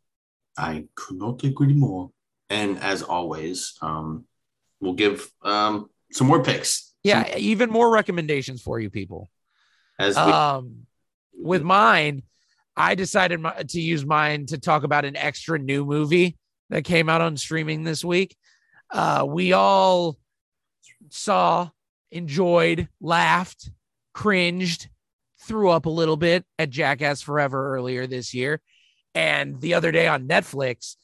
I could not agree more. And as always, um, we'll give um, some more picks. Yeah, even more recommendations for you people. As we- um, with mine, I decided my, to use mine to talk about an extra new movie that came out on streaming this week. Uh, we all saw, enjoyed, laughed, cringed, threw up a little bit at Jackass Forever earlier this year. And the other day on Netflix,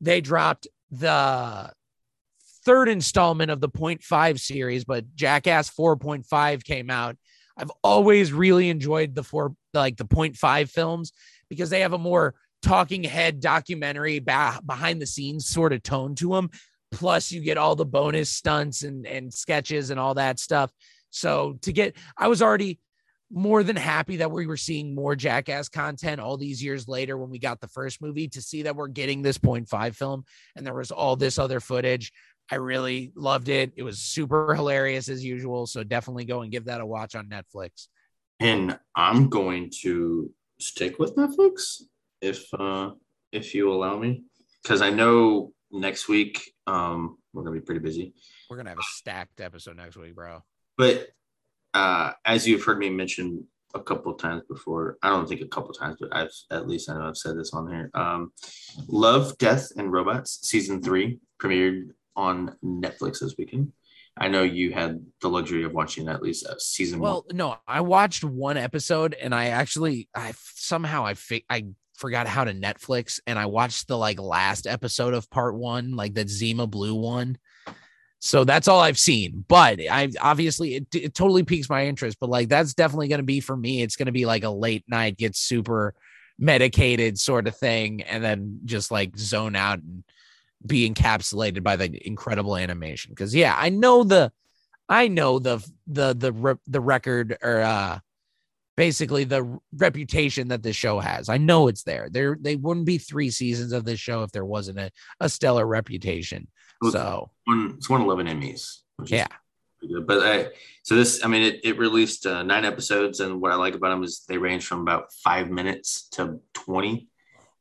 they dropped the third installment of the 0.5 series, but Jackass 4.5 came out. I've always really enjoyed the four, like the 0.5 films because they have a more talking head documentary behind the scenes sort of tone to them. Plus, you get all the bonus stunts and, and sketches and all that stuff. So, to get, I was already more than happy that we were seeing more jackass content all these years later when we got the first movie to see that we're getting this 0.5 film and there was all this other footage. I really loved it. It was super hilarious as usual. So, definitely go and give that a watch on Netflix. And I'm going to stick with Netflix if uh, if you allow me, because I know next week um, we're gonna be pretty busy. We're gonna have a stacked episode next week, bro. But uh, as you've heard me mention a couple of times before, I don't think a couple of times, but I've at least I know I've said this on here. Um, Love, Death, and Robots season three premiered on Netflix this weekend. I know you had the luxury of watching at least a season. Well, one. no, I watched one episode and I actually, I somehow I fi- I forgot how to Netflix and I watched the like last episode of part one, like the Zima Blue one. So that's all I've seen. But I obviously it, it totally piques my interest. But like that's definitely going to be for me. It's going to be like a late night, get super medicated sort of thing, and then just like zone out and be encapsulated by the incredible animation. Because yeah, I know the, I know the the the the record or uh basically the reputation that this show has. I know it's there. There they wouldn't be three seasons of this show if there wasn't a, a stellar reputation. So one, it's eleven Emmys. yeah. Good. But I, so this, I mean, it, it released uh, nine episodes, and what I like about them is they range from about five minutes to twenty,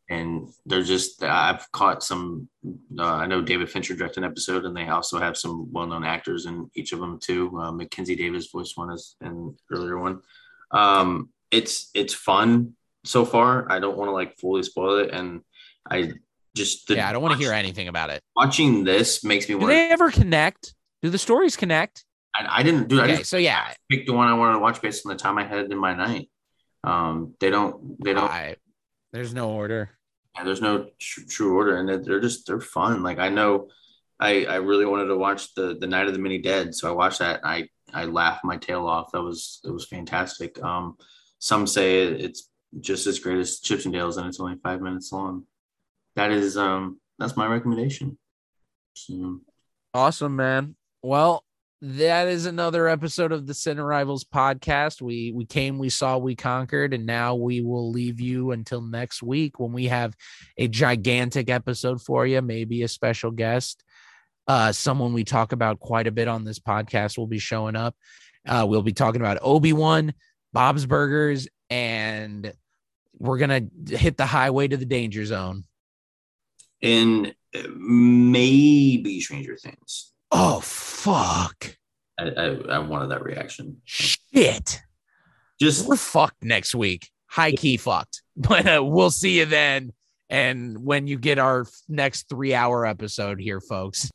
and they're just. I've caught some. Uh, I know David Fincher directed an episode, and they also have some well-known actors in each of them too. Uh, Mackenzie Davis voiced one as an earlier one. Um, it's it's fun so far. I don't want to like fully spoil it, and I just the, yeah, I don't want to hear anything about it. Watching this makes me. Do they ever connect? Do the stories connect? I, I didn't do. Okay, I just so yeah, picked the one I wanted to watch based on the time I had in my night. Um, they don't. They don't. I, there's no order. Yeah, there's no tr- true order, and they're just they're fun. Like I know, I I really wanted to watch the the Night of the Mini Dead, so I watched that. I I laughed my tail off. That was it was fantastic. Um, some say it's just as great as Chips and Dales, and it's only five minutes long. That is um that's my recommendation. So, awesome, man. Well, that is another episode of the Sin Rivals podcast. We we came, we saw, we conquered, and now we will leave you until next week when we have a gigantic episode for you, maybe a special guest. Uh, someone we talk about quite a bit on this podcast will be showing up. Uh, we'll be talking about Obi Wan, Bob's Burgers, and we're gonna hit the highway to the danger zone. and maybe Stranger Things. Oh fuck! I, I, I wanted that reaction. Shit. Just we're fucked next week. High key fucked. <laughs> But uh, we'll see you then. And when you get our next three hour episode here, folks.